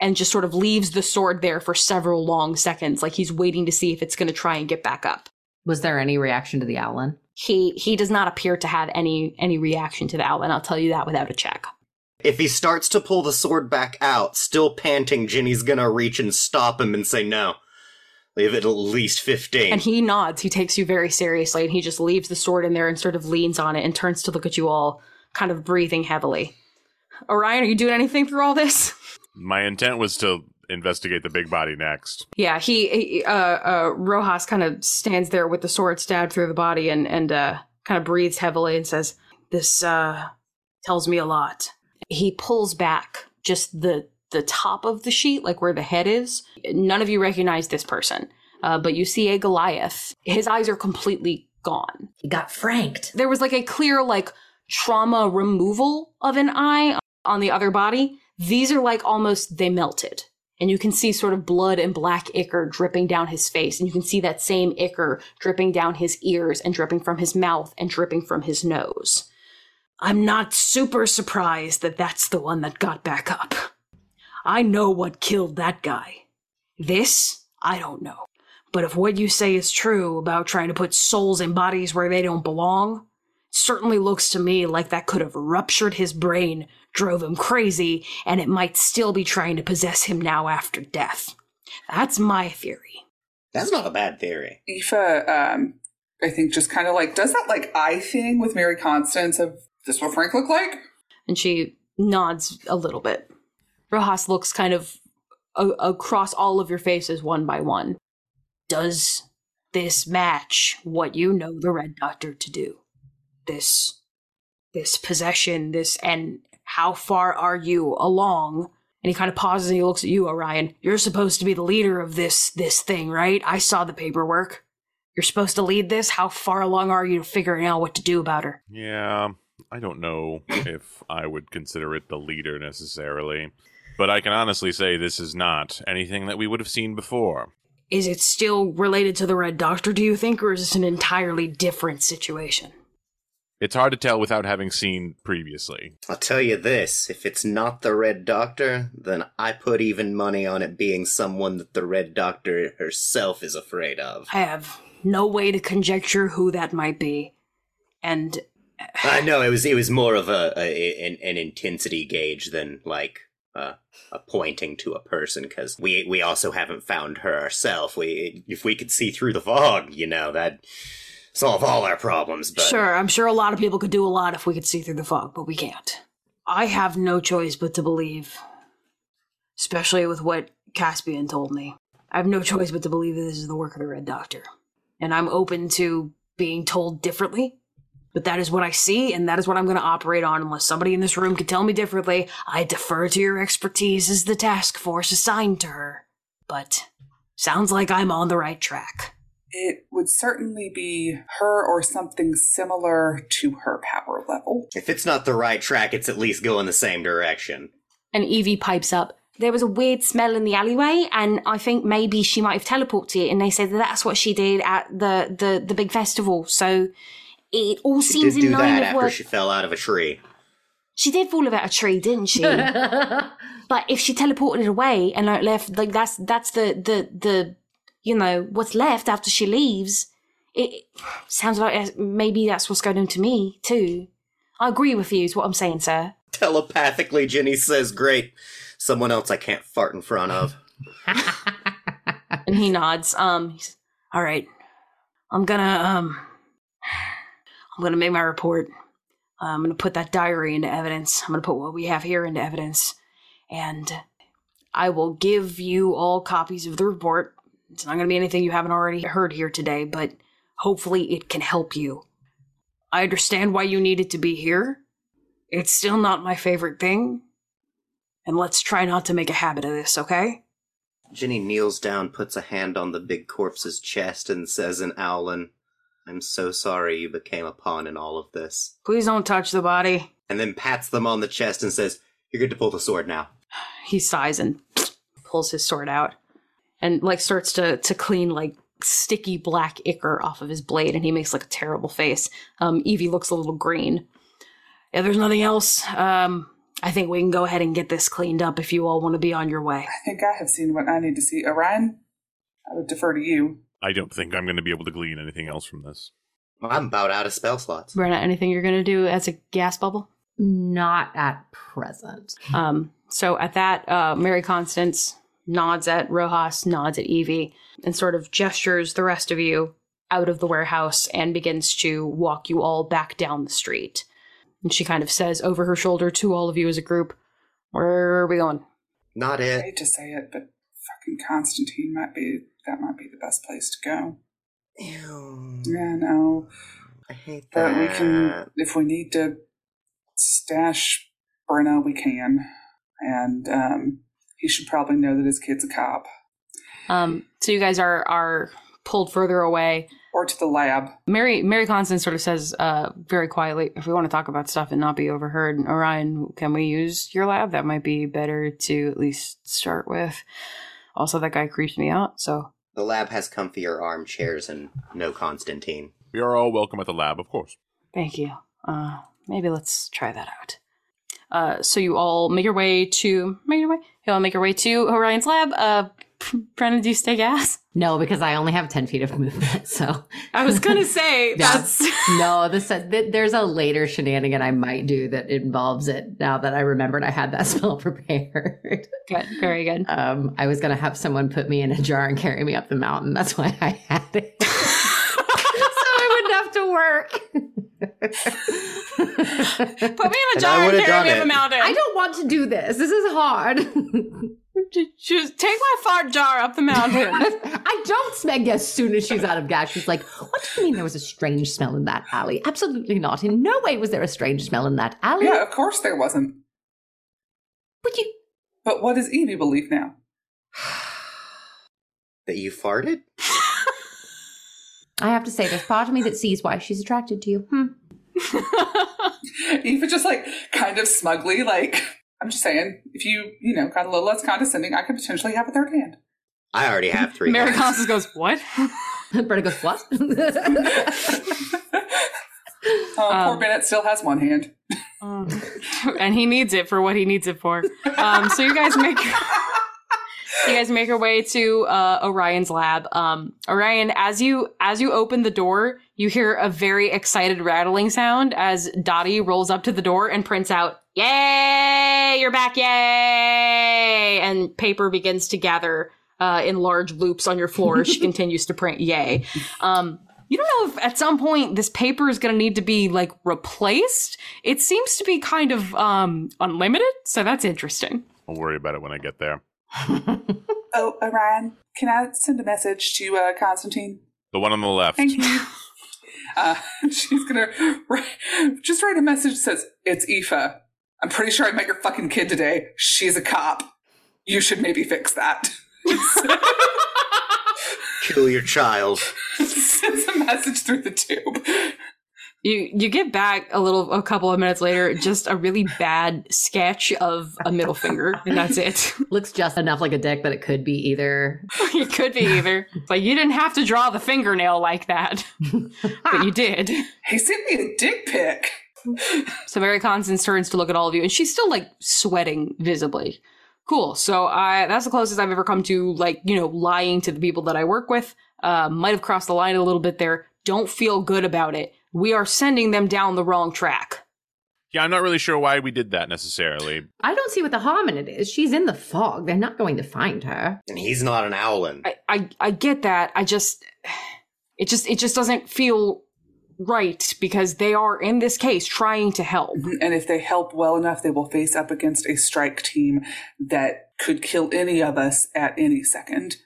and just sort of leaves the sword there for several long seconds, like he's waiting to see if it's going to try and get back up. Was there any reaction to the Owlin? He he does not appear to have any any reaction to the Owlin. I'll tell you that without a check. If he starts to pull the sword back out, still panting, Ginny's gonna reach and stop him and say, no. Leave it at least 15. And he nods. He takes you very seriously, and he just leaves the sword in there and sort of leans on it and turns to look at you all, kind of breathing heavily. Orion, are you doing anything through all this? My intent was to investigate the big body next. Yeah, he, he uh, uh, Rojas kind of stands there with the sword stabbed through the body and and uh, kind of breathes heavily and says, "This uh, tells me a lot." He pulls back just the the top of the sheet, like where the head is. None of you recognize this person, uh, but you see a Goliath. His eyes are completely gone. He got franked. There was like a clear like trauma removal of an eye on the other body. These are like almost they melted. And you can see sort of blood and black ichor dripping down his face. And you can see that same ichor dripping down his ears and dripping from his mouth and dripping from his nose. I'm not super surprised that that's the one that got back up. I know what killed that guy. This, I don't know. But if what you say is true about trying to put souls in bodies where they don't belong, it certainly looks to me like that could have ruptured his brain, drove him crazy, and it might still be trying to possess him now after death. That's my theory. That's not a bad theory. Aoife, um, I think, just kind of like does that like eye thing with Mary Constance of this what Frank looked like? And she nods a little bit. Rojas looks kind of a- across all of your faces one by one. Does this match what you know the Red Doctor to do? This, this possession, this, and how far are you along? And he kind of pauses and he looks at you, Orion. You're supposed to be the leader of this, this thing, right? I saw the paperwork. You're supposed to lead this. How far along are you to figuring out what to do about her? Yeah, I don't know if I would consider it the leader necessarily. But I can honestly say this is not anything that we would have seen before. Is it still related to the Red Doctor, do you think, or is this an entirely different situation? It's hard to tell without having seen previously. I'll tell you this if it's not the Red Doctor, then I put even money on it being someone that the Red Doctor herself is afraid of. I have no way to conjecture who that might be. And I know it was it was more of a, a an, an intensity gauge than like uh, a pointing to a person because we we also haven't found her ourselves. We if we could see through the fog, you know that solve all our problems. But sure, I'm sure a lot of people could do a lot if we could see through the fog, but we can't. I have no choice but to believe, especially with what Caspian told me. I have no choice but to believe that this is the work of the Red Doctor. And I'm open to being told differently. But that is what I see, and that is what I'm going to operate on. Unless somebody in this room can tell me differently, I defer to your expertise as the task force assigned to her. But sounds like I'm on the right track. It would certainly be her or something similar to her power level. If it's not the right track, it's at least going the same direction. And Evie pipes up. There was a weird smell in the alleyway, and I think maybe she might have teleported it. And they said that that's what she did at the the, the big festival. So it all She seems did do in line that after she fell out of a tree. she did fall about a tree, didn't she? *laughs* but if she teleported it away and like left, like that's that's the the the you know what's left after she leaves. It sounds like maybe that's what's going on to me too. I agree with you. Is what I'm saying, sir. Telepathically, Ginny says, Great. Someone else I can't fart in front of. *laughs* and he nods. Um, all right. I'm gonna um, I'm gonna make my report. Uh, I'm gonna put that diary into evidence. I'm gonna put what we have here into evidence, and I will give you all copies of the report. It's not gonna be anything you haven't already heard here today, but hopefully it can help you. I understand why you needed to be here. It's still not my favorite thing, and let's try not to make a habit of this, okay? Ginny kneels down, puts a hand on the big corpse's chest, and says in Owlin, I'm so sorry you became a pawn in all of this. Please don't touch the body. And then pats them on the chest and says, You're good to pull the sword now. *sighs* He sighs and *sniffs* pulls his sword out and like starts to to clean like sticky black ichor off of his blade and he makes like a terrible face. Um Evie looks a little green. Yeah, there's nothing else. Um I think we can go ahead and get this cleaned up if you all want to be on your way. I think I have seen what I need to see. Orion, I would defer to you. I don't think I'm going to be able to glean anything else from this. Well, I'm about out of spell slots. Brenna, anything you're gonna do as a gas bubble? Not at present. *laughs* Um, so at that, uh, Mary Constance nods at Rojas, nods at Evie, and sort of gestures the rest of you out of the warehouse and begins to walk you all back down the street. And she kind of says over her shoulder to all of you as a group, Where are we going? Not it. I it. hate to say it, but fucking Constantine might be that might be the best place to go. Ew. Yeah, no. I hate that. But that. we can if we need to stash Brenna, we can. And um he should probably know that his kid's a cop. Um, so you guys are are pulled further away. Or to the lab. Mary Mary Constance sort of says uh, very quietly, if we want to talk about stuff and not be overheard, Orion, can we use your lab? That might be better to at least start with. Also, that guy creeps me out, so The lab has comfier armchairs and no Constantine. We are all welcome at the lab, of course. thank you. Uh, maybe let's try that out. Uh, so you all make your way to make your way. You all make your way to Orion's lab. Uh, Brenna, do you stay gas? No, because I only have 10 feet of movement. *laughs* So, I was gonna say *laughs* that's *laughs* no, this, th- there's a later shenanigan I might do that involves it now that I remembered I had that spell prepared. Good, very good. Um, I was going to have someone put me in a jar and carry me up the mountain. That's why I had it. so I wouldn't have to work. put me in a jar and would've carry me done up a mountain. I don't want to do this. This is hard. Just take my fart jar up the mountain. *laughs* I don't smeg as soon as she's out of gas. She's like, What do you mean there was a strange smell in that alley? Absolutely not. In no way was there a strange smell in that alley. Yeah, of course there wasn't. But you But what does Evie believe now? *sighs* That you farted? I have to say, there's part of me that sees why she's attracted to you. Hmm. *laughs* Eva just like kind of smugly, like, I'm just saying, if you, you know, got a little less condescending, I could potentially have a third hand. I already have three. Mary hands. Constance goes, "What?" *laughs* Brenda goes, What? Uh, *laughs* poor Um, Bennett still has one hand. and he needs it for what he needs it for. Um, so you guys make you guys make your way to uh, Orion's lab. Um, Orion, as you as you open the door, you hear a very excited rattling sound as Dottie rolls up to the door and prints out, "Yay! You're back! Yay!" And paper begins to gather uh, in large loops on your floor. as she *laughs* continues to print, "Yay!" Um, you don't know if at some point this paper is going to need to be like replaced. It seems to be kind of um unlimited, so that's interesting. I'll worry about it when I get there. *laughs* Oh, Orion, can I send a message to uh, Constantine? The one on the left. Thank you. *laughs* Uh, *laughs* she's gonna write, just write a message that says, It's Aoife. I'm pretty sure I met your fucking kid today. She's a cop. You should maybe fix that. Kill your child. *laughs* Sends a message through the tube. You you get back a little a couple of minutes later, just a really bad sketch of a middle finger, and that's it. *laughs* Looks just enough like a dick, but it could be either. *laughs* it could be either. Like you didn't have to draw the fingernail like that, *laughs* but you did. He sent me a dick pic. So Mary Constance turns to look at all of you, and she's still like sweating visibly. Cool. So I that's the closest I've ever come to like you know lying to the people that I work with. Uh, might have crossed the line a little bit there. Don't feel good about it. We are sending them down the wrong track. Yeah, I'm not really sure why we did that necessarily. I don't see what the harm in it is. She's in the fog. They're not going to find her. And he's not an owlin. I, I I get that. I just it just it just doesn't feel right because they are in this case trying to help. And if they help well enough, they will face up against a strike team that could kill any of us at any second.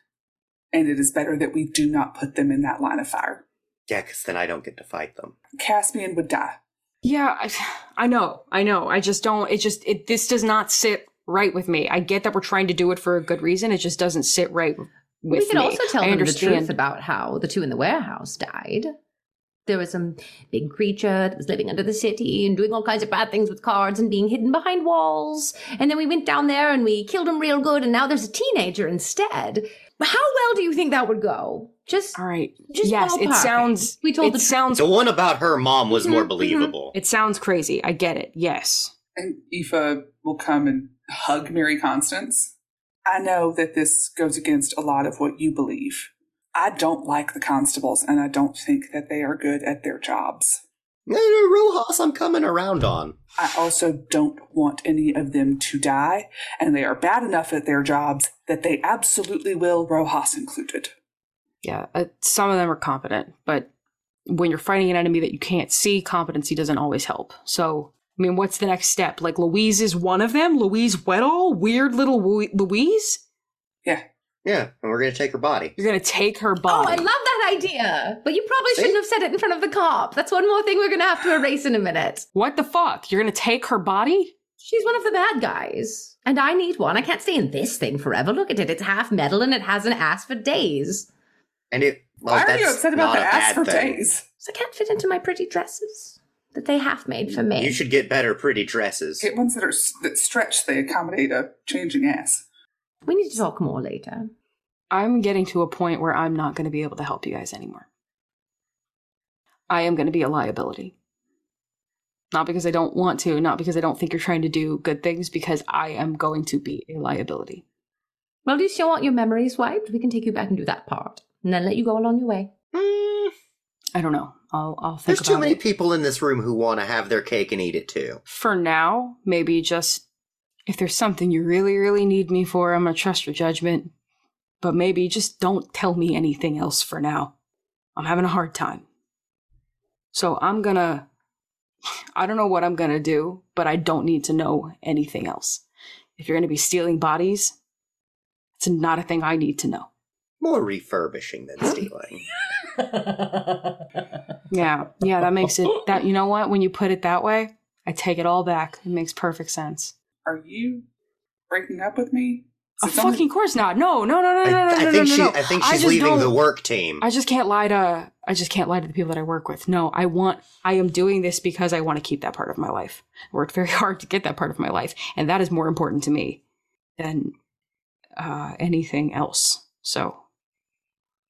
And it is better that we do not put them in that line of fire. Yeah, because then I don't get to fight them. Caspian would die. Yeah, I, I know. I know. I just don't it just it this does not sit right with me. I get that we're trying to do it for a good reason. It just doesn't sit right with me. we could me. also tell I them the truth about how the two in the warehouse died. There was some big creature that was living under the city and doing all kinds of bad things with cards and being hidden behind walls. And then we went down there and we killed him real good, and now there's a teenager instead. How well do you think that would go? Just All right. Just yes, it sounds We told it the sounds The one about her mom was more Mhm, mhm. believable. it sounds crazy. I get it. Yes. And Aoife will come and hug Mary Constance. I know that this goes against a lot of what you believe. I don't like the constables, and I don't think that they are good at their jobs. No, no, Rojas, I'm coming around on. I also don't want any of them to die, and they are bad enough at their jobs that they absolutely will, Rojas included. Yeah, uh, some of them are competent, but when you're fighting an enemy that you can't see, competency doesn't always help. So, I mean, what's the next step? Like Louise is one of them. Louise Weddall, weird little Louise. Yeah. Yeah, and we're gonna take her body. You're gonna take her body. Oh. I love that idea. But you probably See? shouldn't have said it in front of the cop. That's one more thing we're going to have to erase in a minute. what the fuck? You're gonna take her body? She's one of the bad guys. And I need one. I can't stay in this thing forever. Look at it. It's half metal and it has an ass for days. And it. Well, Why are you upset about not the ass for days? So I can't fit into my pretty dresses that they half made for me. You should get better pretty dresses. Get ones that are that stretch. They accommodate a changing ass. we need to talk more later. I'm getting to a point where I'm not gonna be able to help you guys anymore. I am gonna be a liability. Not because I don't want to, not because I don't think you're trying to do good things, because I am going to be a liability. Well, at least you want your memories wiped. We can take you back and do that part. And then let you go along your way. Mm, I don't know. I'll I'll think there's too about many it. people in this room who want to have their cake and eat it too. For now, maybe just if there's something you really, really need me for, I'm gonna trust your judgment. But maybe just don't tell me anything else for now. I'm having a hard time. So I'm gonna I don't know what I'm gonna do, but I don't need to know anything else. If you're gonna be stealing bodies, it's not a thing I need to know. More refurbishing than *laughs* stealing. *laughs* Yeah, yeah, that makes it *laughs* that you know what? When you put it that way, I take it all back. It makes perfect sense. Are you breaking up with me? A Is it something- course not. No, no, no, no, I, no, no, I no, think no, she. no. I think I she's just leaving the work team. I just can't lie to. I just can't lie to the people that I work with. No, I want. I am doing this because I want to keep that part of my life. I worked very hard to get that part of my life, and that is more important to me than uh, anything else. So,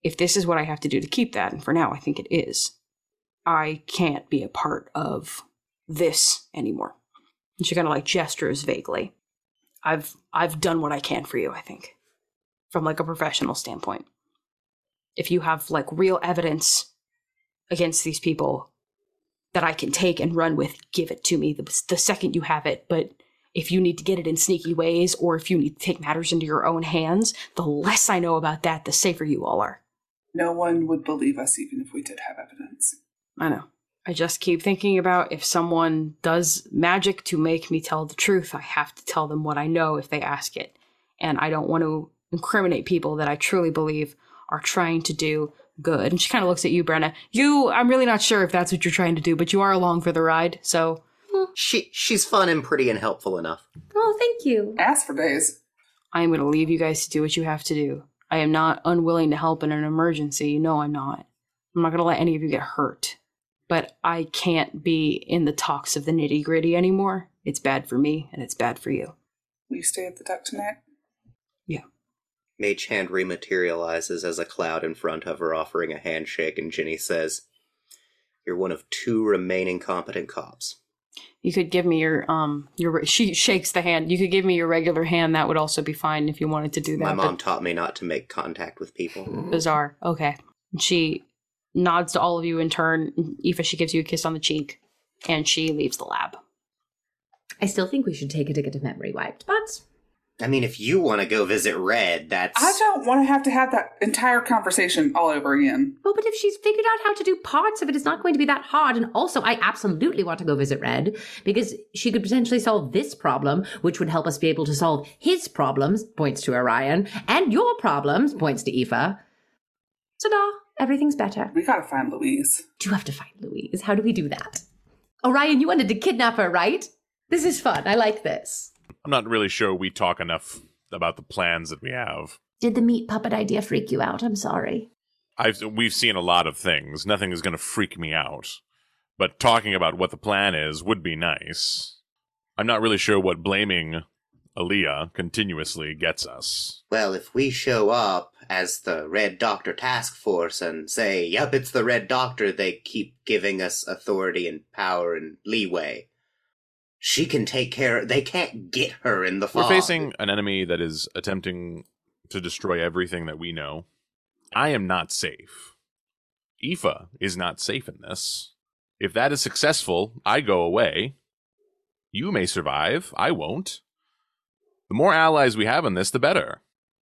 if this is what I have to do to keep that, and for now, I think it is, I can't be a part of this anymore. And she kind of like gestures vaguely. I've I've done what I can for you. I think, from like a professional standpoint if you have like real evidence against these people that I can take and run with, give it to me the, the second you have it. But if you need to get it in sneaky ways or if you need to take matters into your own hands, the less I know about that, the safer you all are. No one would believe us even if we did have evidence. I know. I just keep thinking about if someone does magic to make me tell the truth, I have to tell them what I know if they ask it. And I don't want to incriminate people that I truly believe are trying to do good. And she kind of looks at you, Brenna. You, I'm really not sure if that's what you're trying to do, but you are along for the ride. So She she's fun and pretty and helpful enough. Oh, thank you. Ask for days. I am going to leave you guys to do what you have to do. I am not unwilling to help in an emergency. No, I'm not. I'm not going to let any of you get hurt. But I can't be in the talks of the nitty gritty anymore. It's bad for me and it's bad for you. Will you stay at the duck tonight? Yeah. Mage hand rematerializes as a cloud in front of her, offering a handshake, and Ginny says, You're one of two remaining competent cops. You could give me your um your she shakes the hand. You could give me your regular hand. That would also be fine if you wanted to do that. My but- mom taught me not to make contact with people. bizarre. Okay. She nods to all of you in turn. Aoife, she gives you a kiss on the cheek, and she leaves the lab. I still think we should take it to get a memory wiped, but I mean, if you want to go visit Red, that's. I don't want to have to have that entire conversation all over again. well, but if she's figured out how to do parts of it, it's not going to be that hard. And also, I absolutely want to go visit Red because she could potentially solve this problem, which would help us be able to solve his problems. Points to Orion, and your problems. Points to Aoife. Ta-da! Everything's better. We gotta find Louise. Do you have to find Louise? How do we do that? Orion, you wanted to kidnap her, right? This is fun. I like this. I'm not really sure we talk enough about the plans that we have. Did the meat puppet idea freak you out? I'm sorry. I've we've seen a lot of things. Nothing is going to freak me out. But talking about what the plan is would be nice. I'm not really sure what blaming Aaliyah continuously gets us. Well, if we show up as the Red Doctor Task Force and say, yep, it's the Red Doctor, they keep giving us authority and power and leeway. She can take care They can't get her in the fog. We're facing an enemy that is attempting to destroy everything that we know. I am not safe. Aoife is not safe in this. If that is successful, I go away. You may survive. I won't. The more allies we have in this, the better.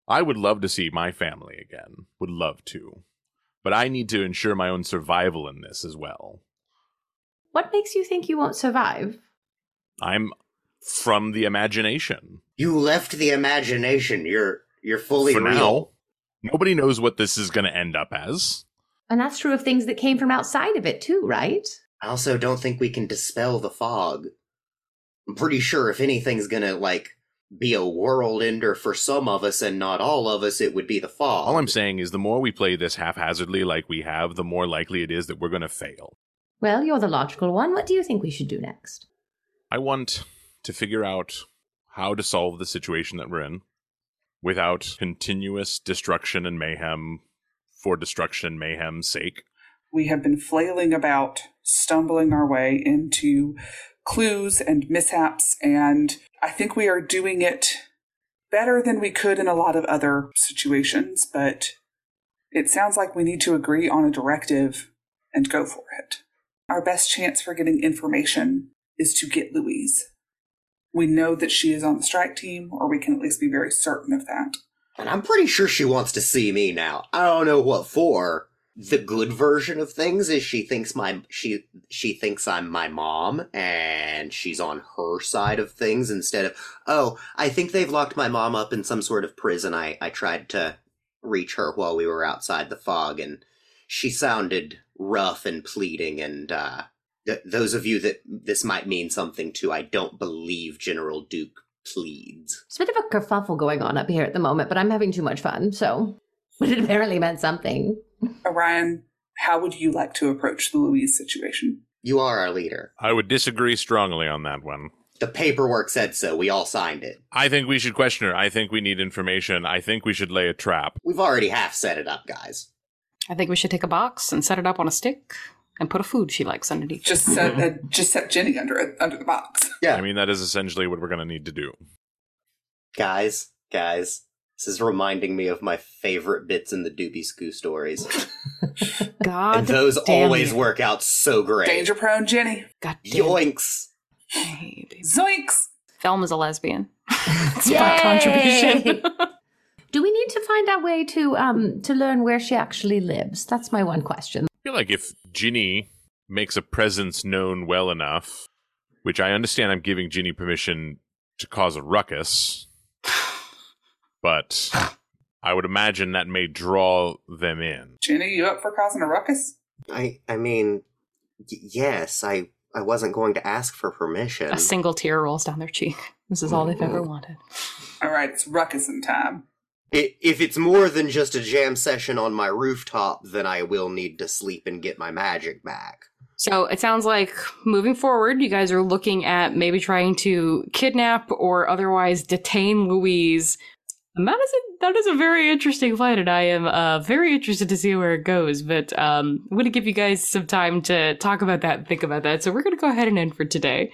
I would love to see my family again. Would love to. But I need to ensure my own survival in this as well. What makes you think you won't survive? I'm from the imagination. You left the imagination. You're you're fully For real. now. Nobody knows what this is going to end up as. And that's true of things that came from outside of it, too, right? I also don't think we can dispel the fog. I'm pretty sure if anything's gonna like be a world ender for some of us and not all of us, it would be the fog. All I'm saying is the more we play this haphazardly like we have, the more likely it is that we're going to fail. Well, you're the logical one. What do you think we should do next? I want to figure out how to solve the situation that we're in without continuous destruction and mayhem for destruction and mayhem's sake. We have been flailing about, stumbling our way into clues and mishaps, and I think we are doing it better than we could in a lot of other situations, but it sounds like we need to agree on a directive and go for it. Our best chance for getting information is to get Louise. We know that she is on the strike team, or we can at least be very certain of that. And I'm pretty sure she wants to see me now. I don't know what for. The good version of things is she thinks my she she thinks I'm my mom and she's on her side of things instead of oh, I think they've locked my mom up in some sort of prison. I I tried to reach her while we were outside the fog and she sounded rough and pleading and uh th- those of you that this might mean something to, I don't believe General Duke pleads. There's a bit of a kerfuffle going on up here at the moment, but I'm having too much fun, so. But *laughs* it apparently meant something. Uh, Orion, how would you like to approach the Louise situation? You are our leader. I would disagree strongly on that one. The paperwork said so. We all signed it. I think we should question her. I think we need information. I think we should lay a trap. We've already half set it up, guys. I think we should take a box and set it up on a stick and put a food she likes underneath. Just set uh, just set Ginny under it under the box. *laughs* Yeah. I mean, that is essentially what we're going to need to do. Guys, guys, this is reminding me of my favorite bits in the Doobie Scoo stories. *laughs* God, and those damn always you. work out so great. Danger prone Ginny. God damn. Yoinks! I hate it. Zoinks! Thelma's a lesbian. *laughs* That's Yay! my contribution. Do we need to find a way to um to learn where she actually lives? That's my one question. I feel like if Ginny makes a presence known well enough, which I understand I'm giving Ginny permission to cause a ruckus, *sighs* but I would imagine that may draw them in. Ginny, you up for causing a ruckus? I I mean, y- yes, I I wasn't going to ask for permission. A single tear rolls down their cheek. This is all they've ever wanted. All right, it's ruckusing time. If it's more than just a jam session on my rooftop, then I will need to sleep and get my magic back. So it sounds like moving forward, you guys are looking at maybe trying to kidnap or otherwise detain Louise. And that is a that is a very interesting fight, and I am uh, very interested to see where it goes. But um, I'm going to give you guys some time to talk about that, and think about that. So we're going to go ahead and end for today.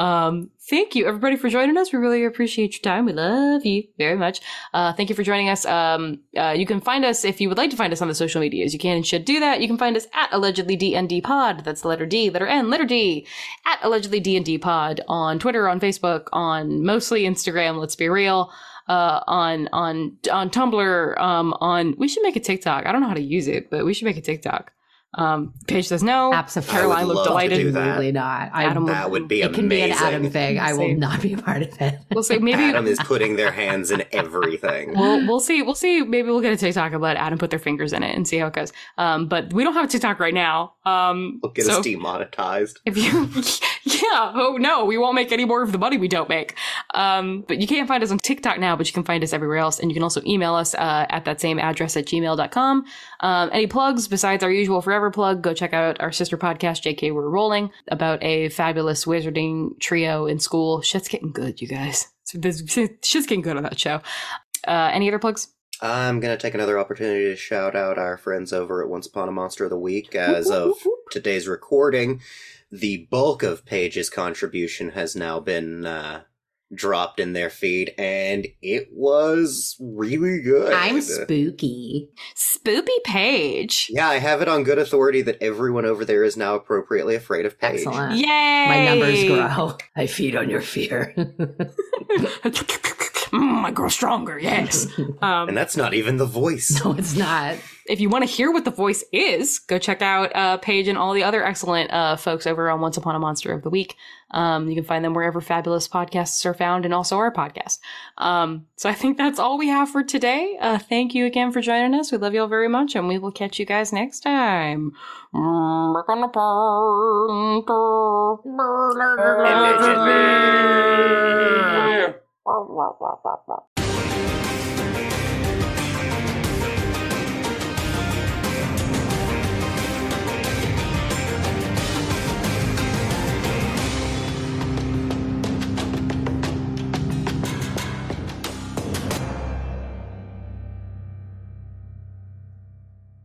Um, thank you, everybody, for joining us. We really appreciate your time. We love you very much. Uh, thank you for joining us. Um, uh, you can find us if you would like to find us on the social medias. You can and should do that. You can find us at allegedly DND Pod. That's the letter D, letter N, letter D. At allegedly DND Pod on Twitter, on Facebook, on mostly Instagram. Let's be real. Uh, on on on Tumblr. Um, on we should make a TikTok. I don't know how to use it, but we should make a TikTok. Um, Paige says no. Absolutely. Caroline would looked love to delighted. do that. Absolutely not. I, Adam That would be it can be an. Adam thing. I will not be a part of it. *laughs* We'll see. maybe Adam is putting their hands in everything. *laughs* we'll we'll see we'll see maybe we'll get a TikTok and let Adam put their fingers in it and see how it goes. Um, but we don't have a TikTok right now. Um, we'll get so us demonetized. if you *laughs* yeah oh no we won't make any more of the money we don't make. Um, but you can't find us on TikTok now, but you can find us everywhere else, and you can also email us uh, at that same address at gmail.com. Um, any plugs besides our usual forever plug? Go check out our sister podcast, JK We're Rolling, about a fabulous wizarding trio in school. Shit's getting good, you guys. This- Shit's getting good on that show. Uh, any other plugs? I'm going to take another opportunity to shout out our friends over at Once Upon a Monster of the Week. As of today's recording, the bulk of Paige's contribution has now been uh, dropped in their feed, and it was really good. I'm spooky. Spoopy Paige. Yeah, I have it on good authority that everyone over there is now appropriately afraid of Paige. Excellent. Yay! My numbers grow. *laughs* I feed on your fear. *laughs* Mm, I grow stronger, yes. *laughs* Um, And that's not even the voice. no, it's not. If you want to hear what the voice is, go check out uh, Paige and all the other excellent uh, folks over on Once Upon a Monster of the Week. Um, you can find them wherever fabulous podcasts are found, and also our podcast. Um, so I think that's all we have for today. Uh, thank you again for joining us. We love you all very much, and we will catch you guys next time.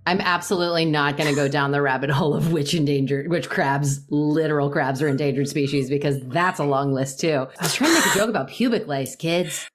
I'm absolutely not going to go down the rabbit hole of which endangered, which crabs, literal crabs, are endangered species because that's a long list too. I was trying to make a joke about pubic lice, kids.